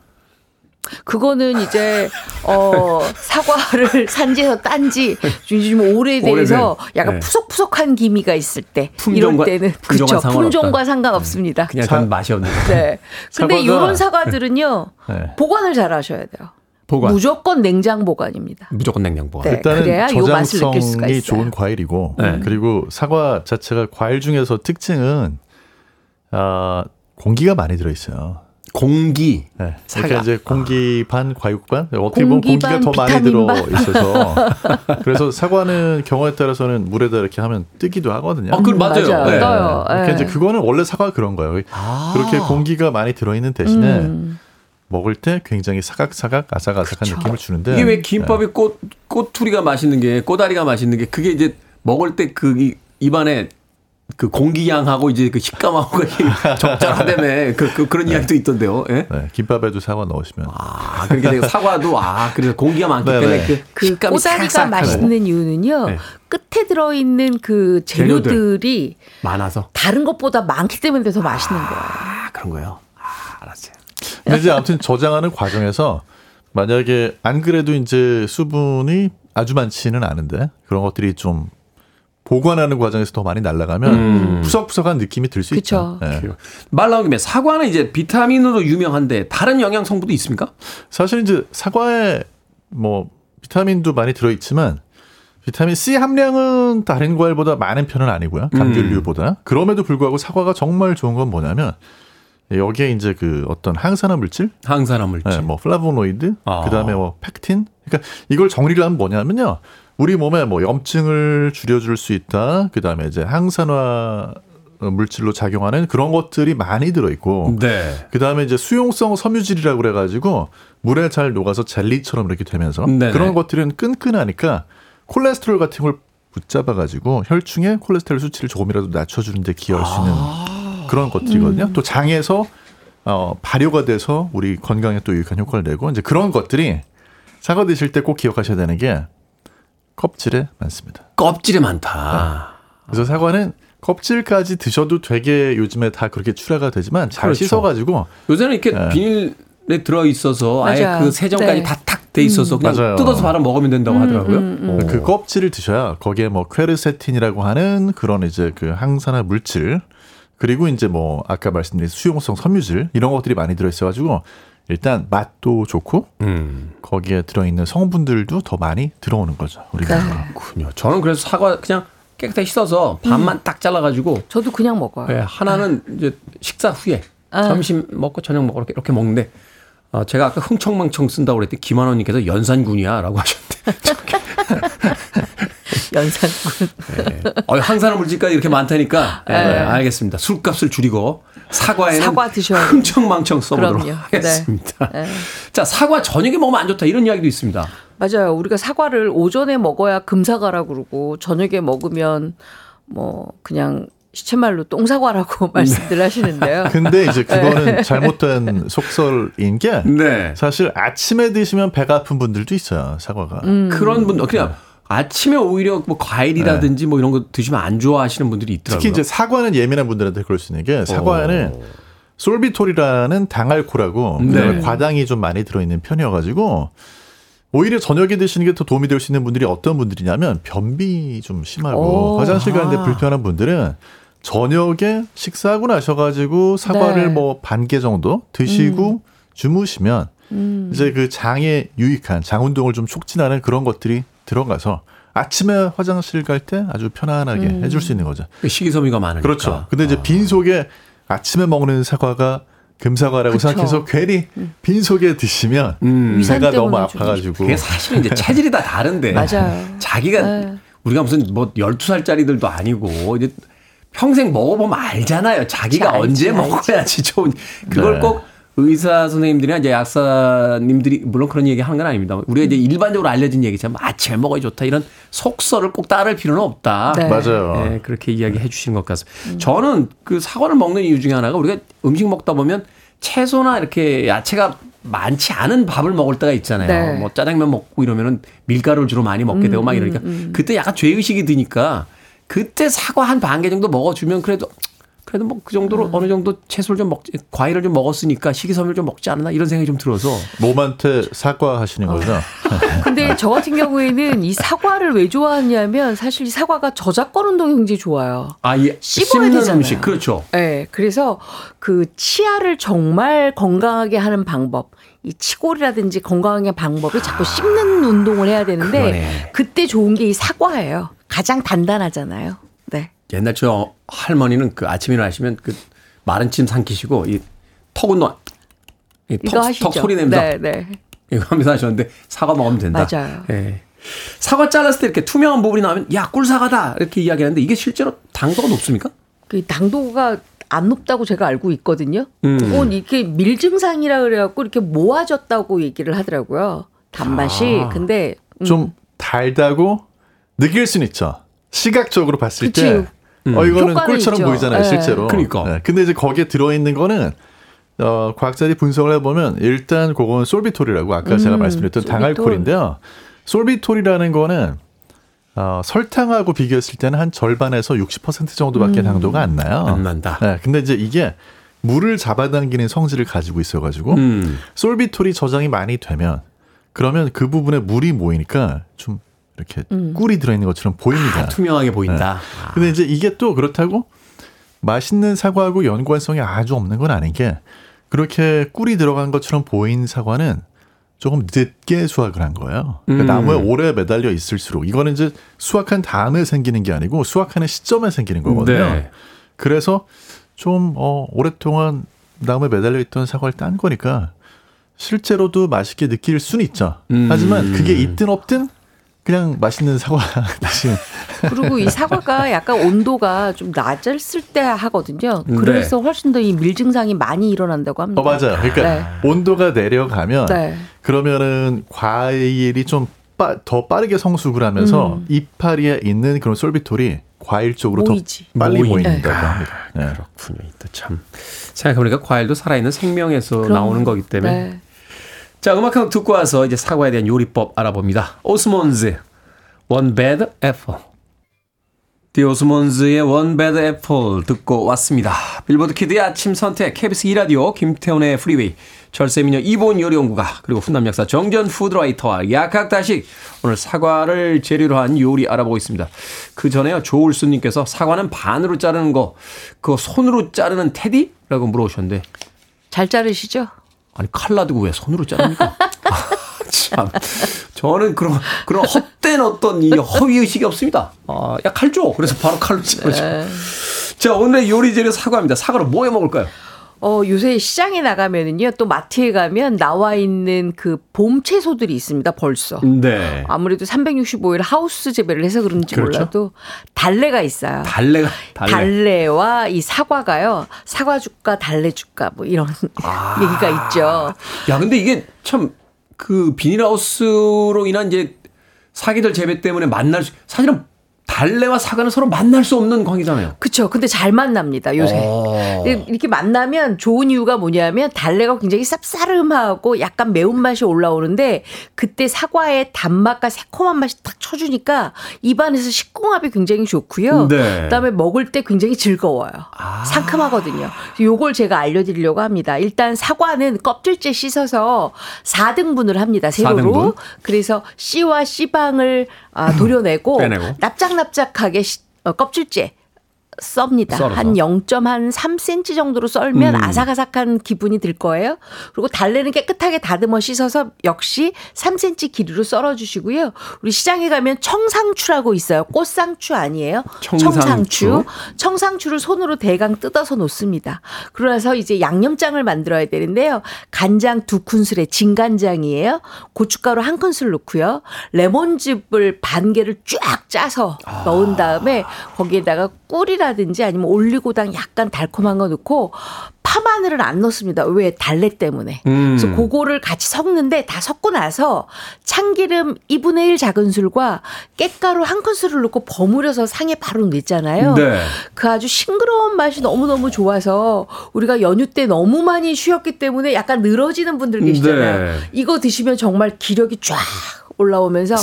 그거는 이제 어 사과를 산지에서 딴지 좀 오래돼서 약간 네. 푸석푸석한 기미가 있을 때 품종과- 이럴 때는 품종과 그렇죠. 품종과 상관없습니다. 그냥 그건 맛이 없는 거. 네. 근데 이런 사과들은요 네. 보관을 잘 하셔야 돼요. 보관. 무조건 냉장 보관입니다. 무조건 냉장 보관. 네. 일단은 그래야 요 맛을 느낄 수가 저장성이. 좋은 과일이고 네. 그리고 사과 자체가 과일 중에서 특징은 아 공기가 많이 들어 있어요. 공기. 네. 사과. 그러니까 이제 공기 반 과육 반 어떻게 보면 공기 공기가 반, 더 많이 들어 반. 있어서 그래서 사과는 경우에 따라서는 물에다 이렇게 하면 뜨기도 하거든요. 아, 그 맞아요. 맞아요. 네. 떠요. 그러니까 예. 이제 그거는 원래 사과가 그런 거예요. 아. 그렇게 공기가 많이 들어 있는 대신에 음. 먹을 때 굉장히 사각사각 아삭아삭한 느낌을 주는데 이게 왜 네. 김밥에 꽃 꼬투리가 맛있는 게 꼬다리가 맛있는 게 그게 이제 먹을 때 그 입안에 그 공기양하고 이제 그 식감하고 적절하다며 그, 그 그런 이야기도 있던데요. 예? 네, 김밥에도 사과 넣으시면 아, 그러니까 내가 사과도 아, 그래서 공기가 많기 네, 때문에 네. 그, 그 식감이 꼬다리가 사각사각하고 맛있는 이유는요. 네. 끝에 들어 있는 그 재료들. 재료들이 많아서 다른 것보다 많기 때문에 더 맛있는 거예요. 아, 그런 거요. 근데 이제 아무튼 저장하는 과정에서 만약에 안 그래도 이제 수분이 아주 많지는 않은데 그런 것들이 좀 보관하는 과정에서 더 많이 날아가면 음. 푸석푸석한 느낌이 들 수 있죠. 예. 말 나온 김에 사과는 이제 비타민으로 유명한데 다른 영양 성분도 있습니까? 사실 이제 사과에 뭐 비타민도 많이 들어 있지만 비타민 C 함량은 다른 과일보다 많은 편은 아니고요. 음. 감귤류보다. 그럼에도 불구하고 사과가 정말 좋은 건 뭐냐면 여기에 이제 그 어떤 항산화 물질, 항산화 물질. 네, 뭐 플라보노이드, 아. 그다음에 뭐 펙틴. 그러니까 이걸 정리를 하면 뭐냐면요. 우리 몸에 뭐 염증을 줄여줄 수 있다. 그다음에 이제 항산화 물질로 작용하는 그런 것들이 많이 들어 있고 네. 그 다음에 이제 수용성 섬유질이라고 그래 가지고 물에 잘 녹아서 젤리처럼 이렇게 되면서 네네. 그런 것들은 끈끈하니까 콜레스테롤 같은 걸 붙잡아 가지고 혈중의 콜레스테롤 수치를 조금이라도 낮춰 주는 데 기여할 수 있는 아. 그런 것들이거든요. 음. 또 장에서 어 발효가 돼서 우리 건강에 또 유익한 효과를 내고 이제 그런 것들이 사과 드실 때 꼭 기억하셔야 되는 게 껍질에 많습니다. 껍질이 많다. 그래서 사과는 껍질까지 드셔도 되게 요즘에 다 그렇게 출하가 되지만 잘 그렇죠. 씻어가지고 요새는 이렇게 네. 비닐에 들어 있어서 아예 맞아요. 그 세정까지 네. 다탁 돼 있어서 그냥 맞아요. 뜯어서 바로 먹으면 된다고 하더라고요. 어. 그 껍질을 드셔야 거기에 뭐 퀘르세틴이라고 하는 그런 이제 그 항산화 물질 그리고 이제 뭐 아까 말씀드린 수용성 섬유질 이런 것들이 많이 들어있어가지고 일단 맛도 좋고 음. 거기에 들어있는 성분들도 더 많이 들어오는 거죠. 우리가 그렇군요. 저는 그래서 사과 그냥 깨끗하게 씻어서 반만 딱 잘라가지고 저도 그냥 먹어요. 예, 하나는 이제 식사 후에 점심 먹고 저녁 먹고 이렇게, 이렇게 먹는데 어, 제가 아까 흥청망청 쓴다고 그랬더니 김한원님께서 연산군이야라고 하셨는데 연산군. 네. 어, 항산화 물질까지 이렇게 많다니까. 네, 네. 알겠습니다. 술값을 줄이고 사과에는 사과 드셔야. 흥청망청 써보도록 그럼요. 하겠습니다. 네. 자, 사과 저녁에 먹으면 안 좋다 이런 이야기도 있습니다. 맞아요. 우리가 사과를 오전에 먹어야 금사과라고 그러고 저녁에 먹으면 뭐 그냥 시체말로 똥사과라고 말씀들 하시는데요. 근데 이제 그거는 잘못된 속설인 게 네. 사실 아침에 드시면 배가 아픈 분들도 있어요. 사과가. 음. 그런 분, 그냥 아침에 오히려 뭐 과일이라든지 뭐 이런 거 드시면 안 좋아하시는 분들이 있더라고요. 특히 이제 사과는 예민한 분들한테 그럴 수 있는 게 사과에는 솔비톨이라는 당알코라고 네. 과당이 좀 많이 들어있는 편이어가지고 오히려 저녁에 드시는 게 더 도움이 될 수 있는 분들이 어떤 분들이냐면 변비 좀 심하고 오. 화장실 가는데 아. 불편한 분들은 저녁에 식사하고 나셔가지고 사과를 네. 뭐반 개 정도 드시고 주무시면 음. 이제 그 장에 유익한 장 운동을 좀 촉진하는 그런 것들이 들어가서 아침에 화장실 갈 때 아주 편안하게 음. 해줄 수 있는 거죠. 식이섬유가 많으니까. 그렇죠. 근데 이제 빈 속에 아침에 먹는 사과가 금사과라고 그쵸. 생각해서 괜히 빈 속에 드시면 음. 위산 배가 너무 아파가지고 그게 사실은 이제 체질이 다 다른데. 맞아요. 자기가 네. 우리가 무슨 뭐 12살짜리들도 아니고 이제 평생 먹어보면 알잖아요. 자기가 알지, 언제 알지. 먹어야지 좋은. 그걸 네. 꼭 의사 선생님들이나 이제 약사님들이 물론 그런 얘기 하는 건 아닙니다. 우리가 이제 일반적으로 알려진 얘기처럼 아침에 먹어야 좋다 이런 속설을 꼭 따를 필요는 없다. 네. 맞아요. 네, 그렇게 이야기해 주시는 것 같습니다. 저는 그 사과를 먹는 이유 중에 하나가 우리가 음식 먹다 보면 채소나 이렇게 야채가 많지 않은 밥을 먹을 때가 있잖아요. 네. 뭐 짜장면 먹고 이러면은 밀가루를 주로 많이 먹게 되고 막 이러니까 그때 약간 죄의식이 드니까 그때 사과 한 반 개 정도 먹어주면 그래도 그래도 뭐 그 정도로 어느 정도 채소를 좀 먹지 과일을 좀 먹었으니까 식이섬유를 좀 먹지 않나 이런 생각이 좀 들어서 몸한테 사과 하시는 거죠. 근데 저 같은 경우에는 이 사과를 왜 좋아하냐면 사실 이 사과가 저작권 운동이 굉장히 좋아요. 아 예 씹어야 되잖아요. 음식 그렇죠. 네, 그래서 그 치아를 정말 건강하게 하는 방법, 이 치골이라든지 건강하게 하는 방법이 자꾸 씹는 운동을 해야 되는데 그러네. 그때 좋은 게 이 사과예요. 가장 단단하잖아요. 네. 옛날 저 할머니는 그 아침에 일어나시면 그 마른 침 삼키시고 이턱 운동 이 턱. 턱 소리 내면서 네, 네. 이거 하면서 하셨는데 사과 먹으면 된다. 맞아요. 예. 사과 잘랐을 때 이렇게 투명한 부분이 나오면 야 꿀사과다 이렇게 이야기하는데 이게 실제로 당도가 높습니까? 그 당도가 안 높다고 제가 알고 있거든요. 음. 그건 이렇게 밀증상이라 그래갖고 이렇게 모아졌다고 얘기를 하더라고요. 단맛이. 아. 근데 음, 좀 달다고 느낄 수는 있죠. 시각적으로 봤을 그치. 때, 어 이거는 꿀처럼 있죠. 보이잖아요, 네. 실제로. 그러니까. 네, 근데 이제 거기에 들어 있는 거는 어, 과학자들이 분석을 해 보면 일단 그건 솔비톨이라고 아까 제가 음, 말씀드렸던 솔비톨. 당알콜인데요. 솔비톨이라는 거는 어, 설탕하고 비교했을 때는 한 절반에서 60% 정도밖에 당도가 안 나요. 안 난다. 네, 근데 이제 이게 물을 잡아당기는 성질을 가지고 있어가지고 음. 솔비톨이 저장이 많이 되면 그러면 그 부분에 물이 모이니까 좀 이렇게 음. 꿀이 들어있는 것처럼 보입니다. 아, 투명하게 보인다. 아. 근데 이제 이게 또 그렇다고 맛있는 사과하고 연관성이 아주 없는 건 아닌 게 그렇게 꿀이 들어간 것처럼 보인 사과는 조금 늦게 수확을 한 거예요. 그러니까 음. 나무에 오래 매달려 있을수록 이거는 이제 수확한 다음에 생기는 게 아니고 수확하는 시점에 생기는 거거든요. 네. 그래서 좀 어, 오랫동안 나무에 매달려 있던 사과를 딴 거니까 실제로도 맛있게 느낄 수는 있죠. 음. 하지만 그게 있든 없든 그냥 맛있는 사과 드시면 그리고 이 사과가 약간 온도가 좀 낮았을 때 하거든요. 그래서 훨씬 더 이 밀증상이 많이 일어난다고 합니다. 어 맞아요. 그러니까 네. 온도가 내려가면 네. 그러면은 과일이 좀 더 빠르게 성숙을 하면서 음. 이파리에 있는 그런 솔비톨이 과일 쪽으로 모이지. 더 빨리 모이네. 모인다고 합니다. 네. 그렇군요. 또 참 생각해보니까 과일도 살아있는 생명에서 그럼. 나오는 거기 때문에 네. 자, 음악 한곡 듣고 와서 이제 사과에 대한 요리법 알아봅니다. 오스몬즈, One Bad Apple. 디 오스몬즈의 One Bad Apple 듣고 왔습니다. Billboard Kid의 아침 선택, KBS 2라디오, 김태훈의 Freeway, 절세미녀 이보은 요리연구가, 그리고 훈남 약사 정재훈 푸드라이터와 약학다식, 오늘 사과를 재료로 한 요리 알아보고 있습니다. 그 전에요, 조울수님께서 사과는 반으로 자르는 거, 그거 손으로 자르는 테디? 라고 물어보셨는데, 잘 자르시죠? 아니 칼 놔두고 왜 손으로 자릅니까? 아, 참 저는 그런 그런 헛된 어떤 이 허위 의식이 없습니다. 아, 야 칼 줘. 그래서 바로 칼로 자르죠. 자 오늘의 요리 재료 사과입니다. 사과로 뭐 해 먹을까요? 어, 요새 시장에 나가면은요, 또 마트에 가면 나와 있는 그 봄 채소들이 있습니다, 벌써. 네. 아무래도 365일 하우스 재배를 해서 그런지 그렇죠. 몰라도 달래가 있어요. 달래가 달래. 와이 사과가요. 사과죽과 달래죽과 뭐 이런 아. 얘기가 있죠. 야, 근데 이게 참 그 비닐하우스로 인한 이제 사기들 재배 때문에 만날 수 사실은 달래와 사과는 서로 만날 수 없는 관계잖아요. 그쵸. 근데 잘 만납니다, 요새. 어. 이렇게 만나면 좋은 이유가 뭐냐면 달래가 굉장히 쌉싸름하고 약간 매운 맛이 올라오는데 그때 사과의 단맛과 새콤한 맛이 딱 쳐주니까 입안에서 식궁합이 굉장히 좋고요. 네. 그다음에 먹을 때 굉장히 즐거워요. 상큼하거든요. 요걸 제가 알려드리려고 합니다. 일단 사과는 껍질째 씻어서 4등분을 합니다. 세로로. 4등분? 그래서 씨와 씨방을 아, 도려내고 빼내고. 납작 납작하게 시- 어, 껍질째 썹니다. 썰어서. 한 0.3cm 정도로 썰면 음. 아삭아삭한 기분이 들 거예요. 그리고 달래는 깨끗하게 다듬어 씻어서 역시 3cm 길이로 썰어 주시고요. 우리 시장에 가면 청상추라고 있어요. 꽃상추 아니에요? 청상추. 청상추. 를 손으로 대강 뜯어서 놓습니다. 그래서 이제 양념장을 만들어야 되는데요. 간장 두 큰술에 진간장이에요. 고춧가루 한 큰술 넣고요. 레몬즙을 반 개를 쫙 짜서 넣은 다음에 거기에다가 꿀이라든지 아니면 올리고당 약간 달콤한 거 넣고 파마늘을 안 넣습니다. 왜 달래 때문에. 음. 그래서 그거를 같이 섞는데 다 섞고 나서 참기름 2분의 1 작은 술과 깻가루 한 큰술을 넣고 버무려서 상에 바로 넣잖아요. 네. 그 아주 싱그러운 맛이 너무너무 좋아서 우리가 연휴 때 너무 많이 쉬었기 때문에 약간 늘어지는 분들 계시잖아요. 네. 이거 드시면 정말 기력이 쫙 올라오면서.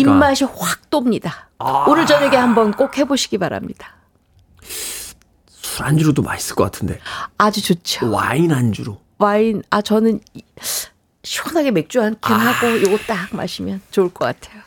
입맛이 확 돕니다. 아. 오늘 저녁에 한번 꼭 해보시기 바랍니다. 술 안주로도 맛있을 것 같은데. 아주 좋죠. 와인 안주로. 와인 아 저는 이- 시원하게 맥주 한 캔 하고 요거 딱 마시면 좋을 것 같아요.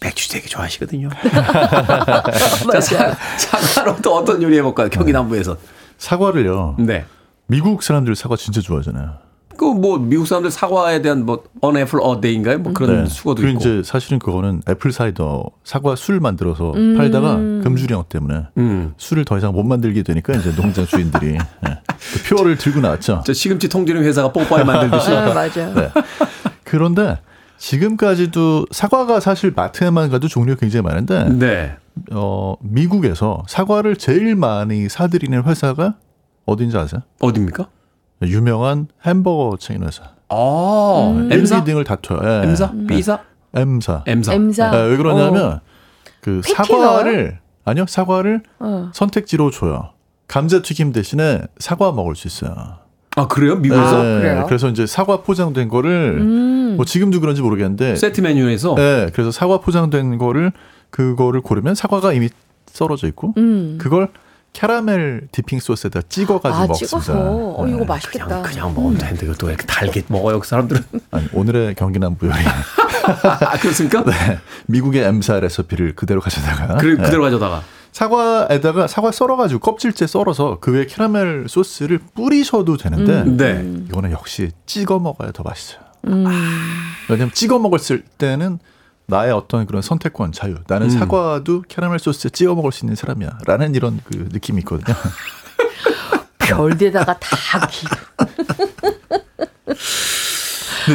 맥주 되게 좋아하시거든요. 자, 사, 사과로 또 어떤 요리 해볼까요? 경기 남부에서. 사과를요. 네. 미국 사람들 사과 진짜 좋아하잖아요. 그 뭐 미국 사람들 사과에 대한 뭐 on apple a day인가요? 뭐 그런 수거도 그 있고. 이제 사실은 그거는 애플 사이더 사과 술 만들어서 팔다가 금주령 때문에 음. 술을 더 이상 못 만들게 되니까 이제 농장 주인들이 예, 그 표어를 들고 나왔죠. 저 시금치 통조림 회사가 뽀빠이 만들듯이. 아, 맞아. 네. 그런데 지금까지도 사과가 사실 마트에만 가도 종류가 굉장히 많은데 네. 어, 미국에서 사과를 제일 많이 사들이는 회사가 어딘지 아세요? 어딥니까? 유명한 햄버거 체인 회사. 아, M사? 1, 2등을 다퉈요. 예. M사? B사? M사. M사. M사. 예, 왜 그러냐면 그 패티 사과를 아니요 사과를 어. 선택지로 줘요. 감자튀김 대신에 사과 먹을 수 있어요. 아, 그래요? 미국에서? 네, 그래요? 그래서 이제 사과 포장된 거를 음. 뭐 지금도 그런지 모르겠는데 세트 메뉴에서? 네, 그래서 사과 포장된 거를 그거를 고르면 사과가 이미 썰어져 있고 음. 그걸 캐러멜 디핑 소스에다 찍어가지고 아, 먹습니다. 찍어서. 어, 이거 네. 맛있겠다. 그냥, 그냥 먹으면 되는데 그것도 왜 이렇게 달게 먹어요, 그 사람들은. 아니, 오늘의 경기남부 요리 아, 그렇습니까? 네, 미국의 M사 레시피를 그대로 가져다가 그래, 네. 그대로 가져다가. 사과에다가 사과 썰어가지고 껍질째 썰어서 그 위에 캐러멜 소스를 뿌리셔도 되는데 네. 이거는 역시 찍어 먹어야 더 맛있어요. 음. 왜냐면 찍어 먹었을 때는 나의 어떤 그런 선택권 자유. 나는 음. 사과도 캐러멜 소스에 찍어 먹을 수 있는 사람이야. 라는 이런 그 느낌이 있거든요. 별데다가 다 진짜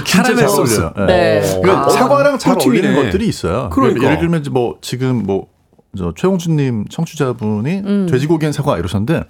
캐러멜 잘 소스. 어울려요. 네. 그러니까 아. 사과랑 잘. 어울리는 것들이 있어요. 그러니까. 예를 들면 뭐 지금 뭐저 최홍준님 청취자분이 음. 돼지고기엔 사과 이러셨는데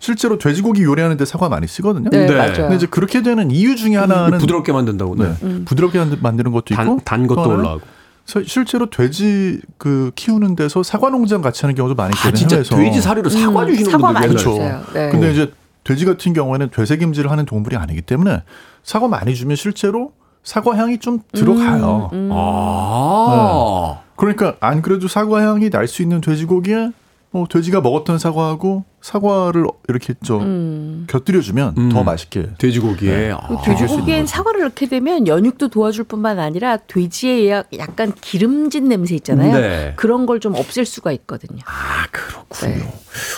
실제로 돼지고기 요리하는데 사과 많이 쓰거든요. 네, 네. 맞아요. 근데 이제 그렇게 되는 이유 중에 하나는 부드럽게 만든다고. 네. 네. 부드럽게 만- 만드는 것도 있고 단, 단 것도 또 하나는 올라가고. 서- 실제로 돼지 그 키우는 데서 사과 농장 같이 하는 경우도 많이 아, 있거든요. 진짜 해외에서. 돼지 사료로 사과 음, 주시는 사과 분들. 그렇죠. 주세요. 네. 근데 이제 돼지 같은 경우에는 되새김질을 하는 동물이 아니기 때문에 사과 많이 주면 실제로 사과 향이 좀 들어가요. 음, 아. 그러니까 안 그래도 사과 향이 날 수 있는 돼지고기에 뭐 돼지가 먹었던 사과하고 사과를 이렇게 저 음. 곁들여주면 음. 더 맛있게. 돼지고기에. 아. 그 돼지고기엔 사과를 넣게 되면 연육도 도와줄 뿐만 아니라 돼지의 약- 약간 기름진 냄새 있잖아요. 네. 그런 걸 좀 없앨 수가 있거든요. 아, 그렇군요. 네.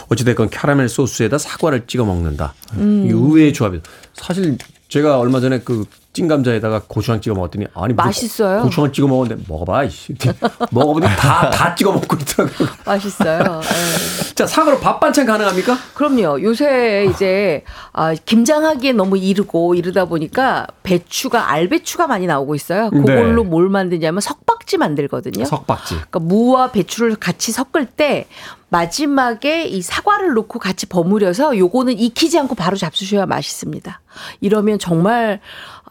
어찌됐건 캐러멜 소스에다 사과를 찍어 먹는다. 음. 이 의외의 조합이. 사실 제가 얼마 전에 그 찐 감자에다가 고추장 찍어 먹었더니 아니 맛있어요. 고추장 찍어 먹었는데 먹어봐 이씨 먹어보니 다 다 찍어 먹고 있더라고요. 맛있어요. 예. 자 사과로 밥 반찬 가능합니까? 그럼요. 요새 이제 아, 김장하기에 너무 이르고 이르다 보니까 배추가 알배추가 많이 나오고 있어요. 그걸로 네. 뭘 만드냐면 석박지 만들거든요. 석박지. 그러니까 무와 배추를 같이 섞을 때 마지막에 이 사과를 넣고 같이 버무려서 요거는 익히지 않고 바로 잡수셔야 맛있습니다. 이러면 정말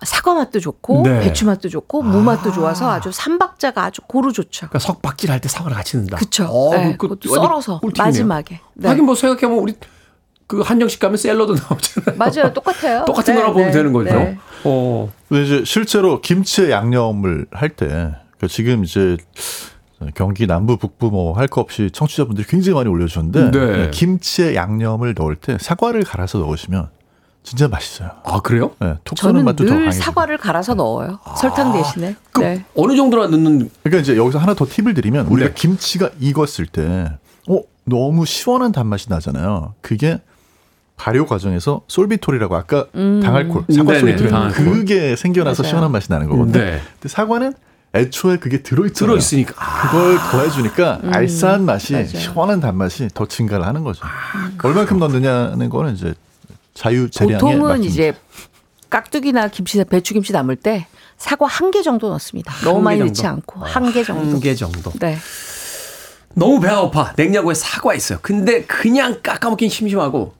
사과 맛도 좋고 네. 배추 맛도 좋고 무 맛도 좋아서 아주 삼박자가 아주 고루 좋죠. 그러니까 석박질 할 때 사과를 같이 넣는다. 그쵸. 어, 네, 그 썰어서 꿀팁이네요. 마지막에. 네. 하긴 뭐 생각해 보면 우리 그 한정식 가면 샐러드 나오잖아요. 맞아요. 똑같아요. 똑같은 네, 거나 보면 네, 되는 거죠. 네. 어. 근데 이제 실제로 김치에 양념을 할 때, 그러니까 지금 이제 경기 남부 북부 뭐 할 거 없이 청취자분들이 굉장히 많이 올려주셨는데 네. 김치에 양념을 넣을 때 사과를 갈아서 넣으시면 진짜 맛있어요. 아 그래요? 네, 톡 쏘는 저는 맛도 더 늘. 사과를 갈아서 넣어요. 설탕 대신에. 그 네. 어느 정도나 넣는 그러니까 이제 여기서 하나 더 팁을 드리면 우리가 네. 김치가 익었을 때, 어 너무 시원한 단맛이 나잖아요. 그게 발효 과정에서 솔비톨이라고 아까 당알콜 사과 네네, 솔비톨. 그게 생겨나서 맞아요. 시원한 맛이 나는 거거든요. 네. 근데 사과는 애초에 그게 들어있잖아요. 들어있으니까. 아, 그걸 더해주니까 알싸한 맛이 맞아요. 시원한 단맛이 더 증가를 하는 거죠. 얼만큼 넣느냐는 거는 이제 자유 재량에 보통은. 이제 깍두기나 김치, 배추김치 남을 때 사과 한 개 정도 넣습니다. 너무 한 많이 개 넣지 정도? 않고 한 개 정도. 한 개 정도. 네. 너무 배가 고파. 냉장고에 사과 있어요. 근데 그냥 깎아먹긴 심심하고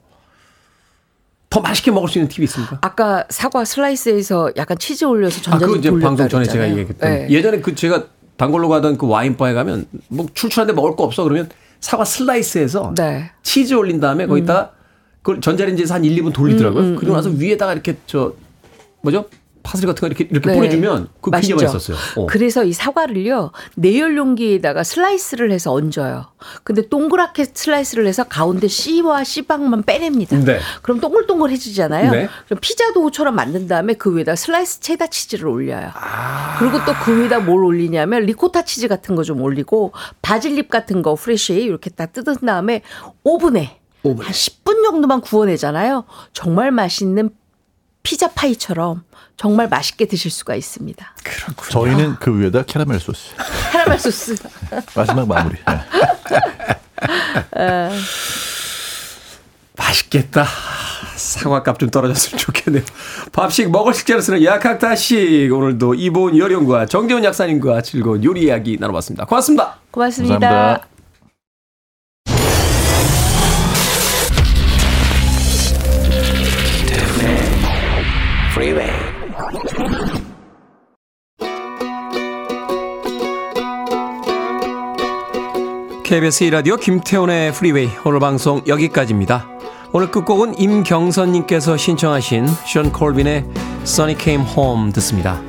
더 맛있게 먹을 수 있는 팁이 있습니까? 아까 사과 슬라이스에서 약간 치즈 올려서 아, 그거 전자레인지 이제 방송 전에 제가 그랬잖아요. 얘기했던 네. 예전에 그 제가 단골로 가던 그 와인바에 가면 뭐 출출한데 먹을 거 없어 그러면 사과 슬라이스해서 네. 치즈 올린 다음에 거기다가 그걸 전자레인지에서 한 1, 2분 돌리더라고요. 음, 음, 그리고 나서 위에다가 이렇게 저 뭐죠? 파슬리 같은 거 이렇게 이렇게 네. 뿌려주면 그 굉장히? 맛있었어요. 어. 그래서 이 사과를요 내열 용기에다가 슬라이스를 해서 얹어요. 근데 동그랗게 슬라이스를 해서 가운데 씨와 씨방만 빼냅니다. 네. 그럼 동글동글해지잖아요. 네. 그럼 피자 dough처럼 만든 다음에 그 위에다 슬라이스 체다 치즈를 올려요. 아. 그리고 또 그 위에다 뭘 올리냐면 리코타 치즈 같은 거 좀 올리고 바질잎 같은 거 fresh 이렇게 딱 뜯은 다음에 오븐에 오븐에. 한 10분 정도만 구워내잖아요. 정말 맛있는 피자 파이처럼 정말 맛있게 드실 수가 있습니다. 저희는 그 위에다 캐러멜 소스 카라멜 소스. 마지막 마무리. 네. 맛있겠다. 사과값 좀 떨어졌으면 좋겠네요. 밥식 먹을 식재로 쓰는 약학다식 오늘도 이보은 여령과 정재훈 약사님과 즐거운 요리 이야기 나눠봤습니다. 고맙습니다. 고맙습니다. 감사합니다. KBS 2라디오 김태훈의 프리웨이 오늘 방송 여기까지입니다. 오늘 끝곡은 임경선님께서 신청하신 션 콜빈의 Sunny Came Home 듣습니다.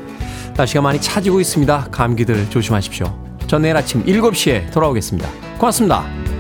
날씨가 많이 차지고 있습니다. 감기들 조심하십시오. 전 내일 아침 7시에 돌아오겠습니다. 고맙습니다.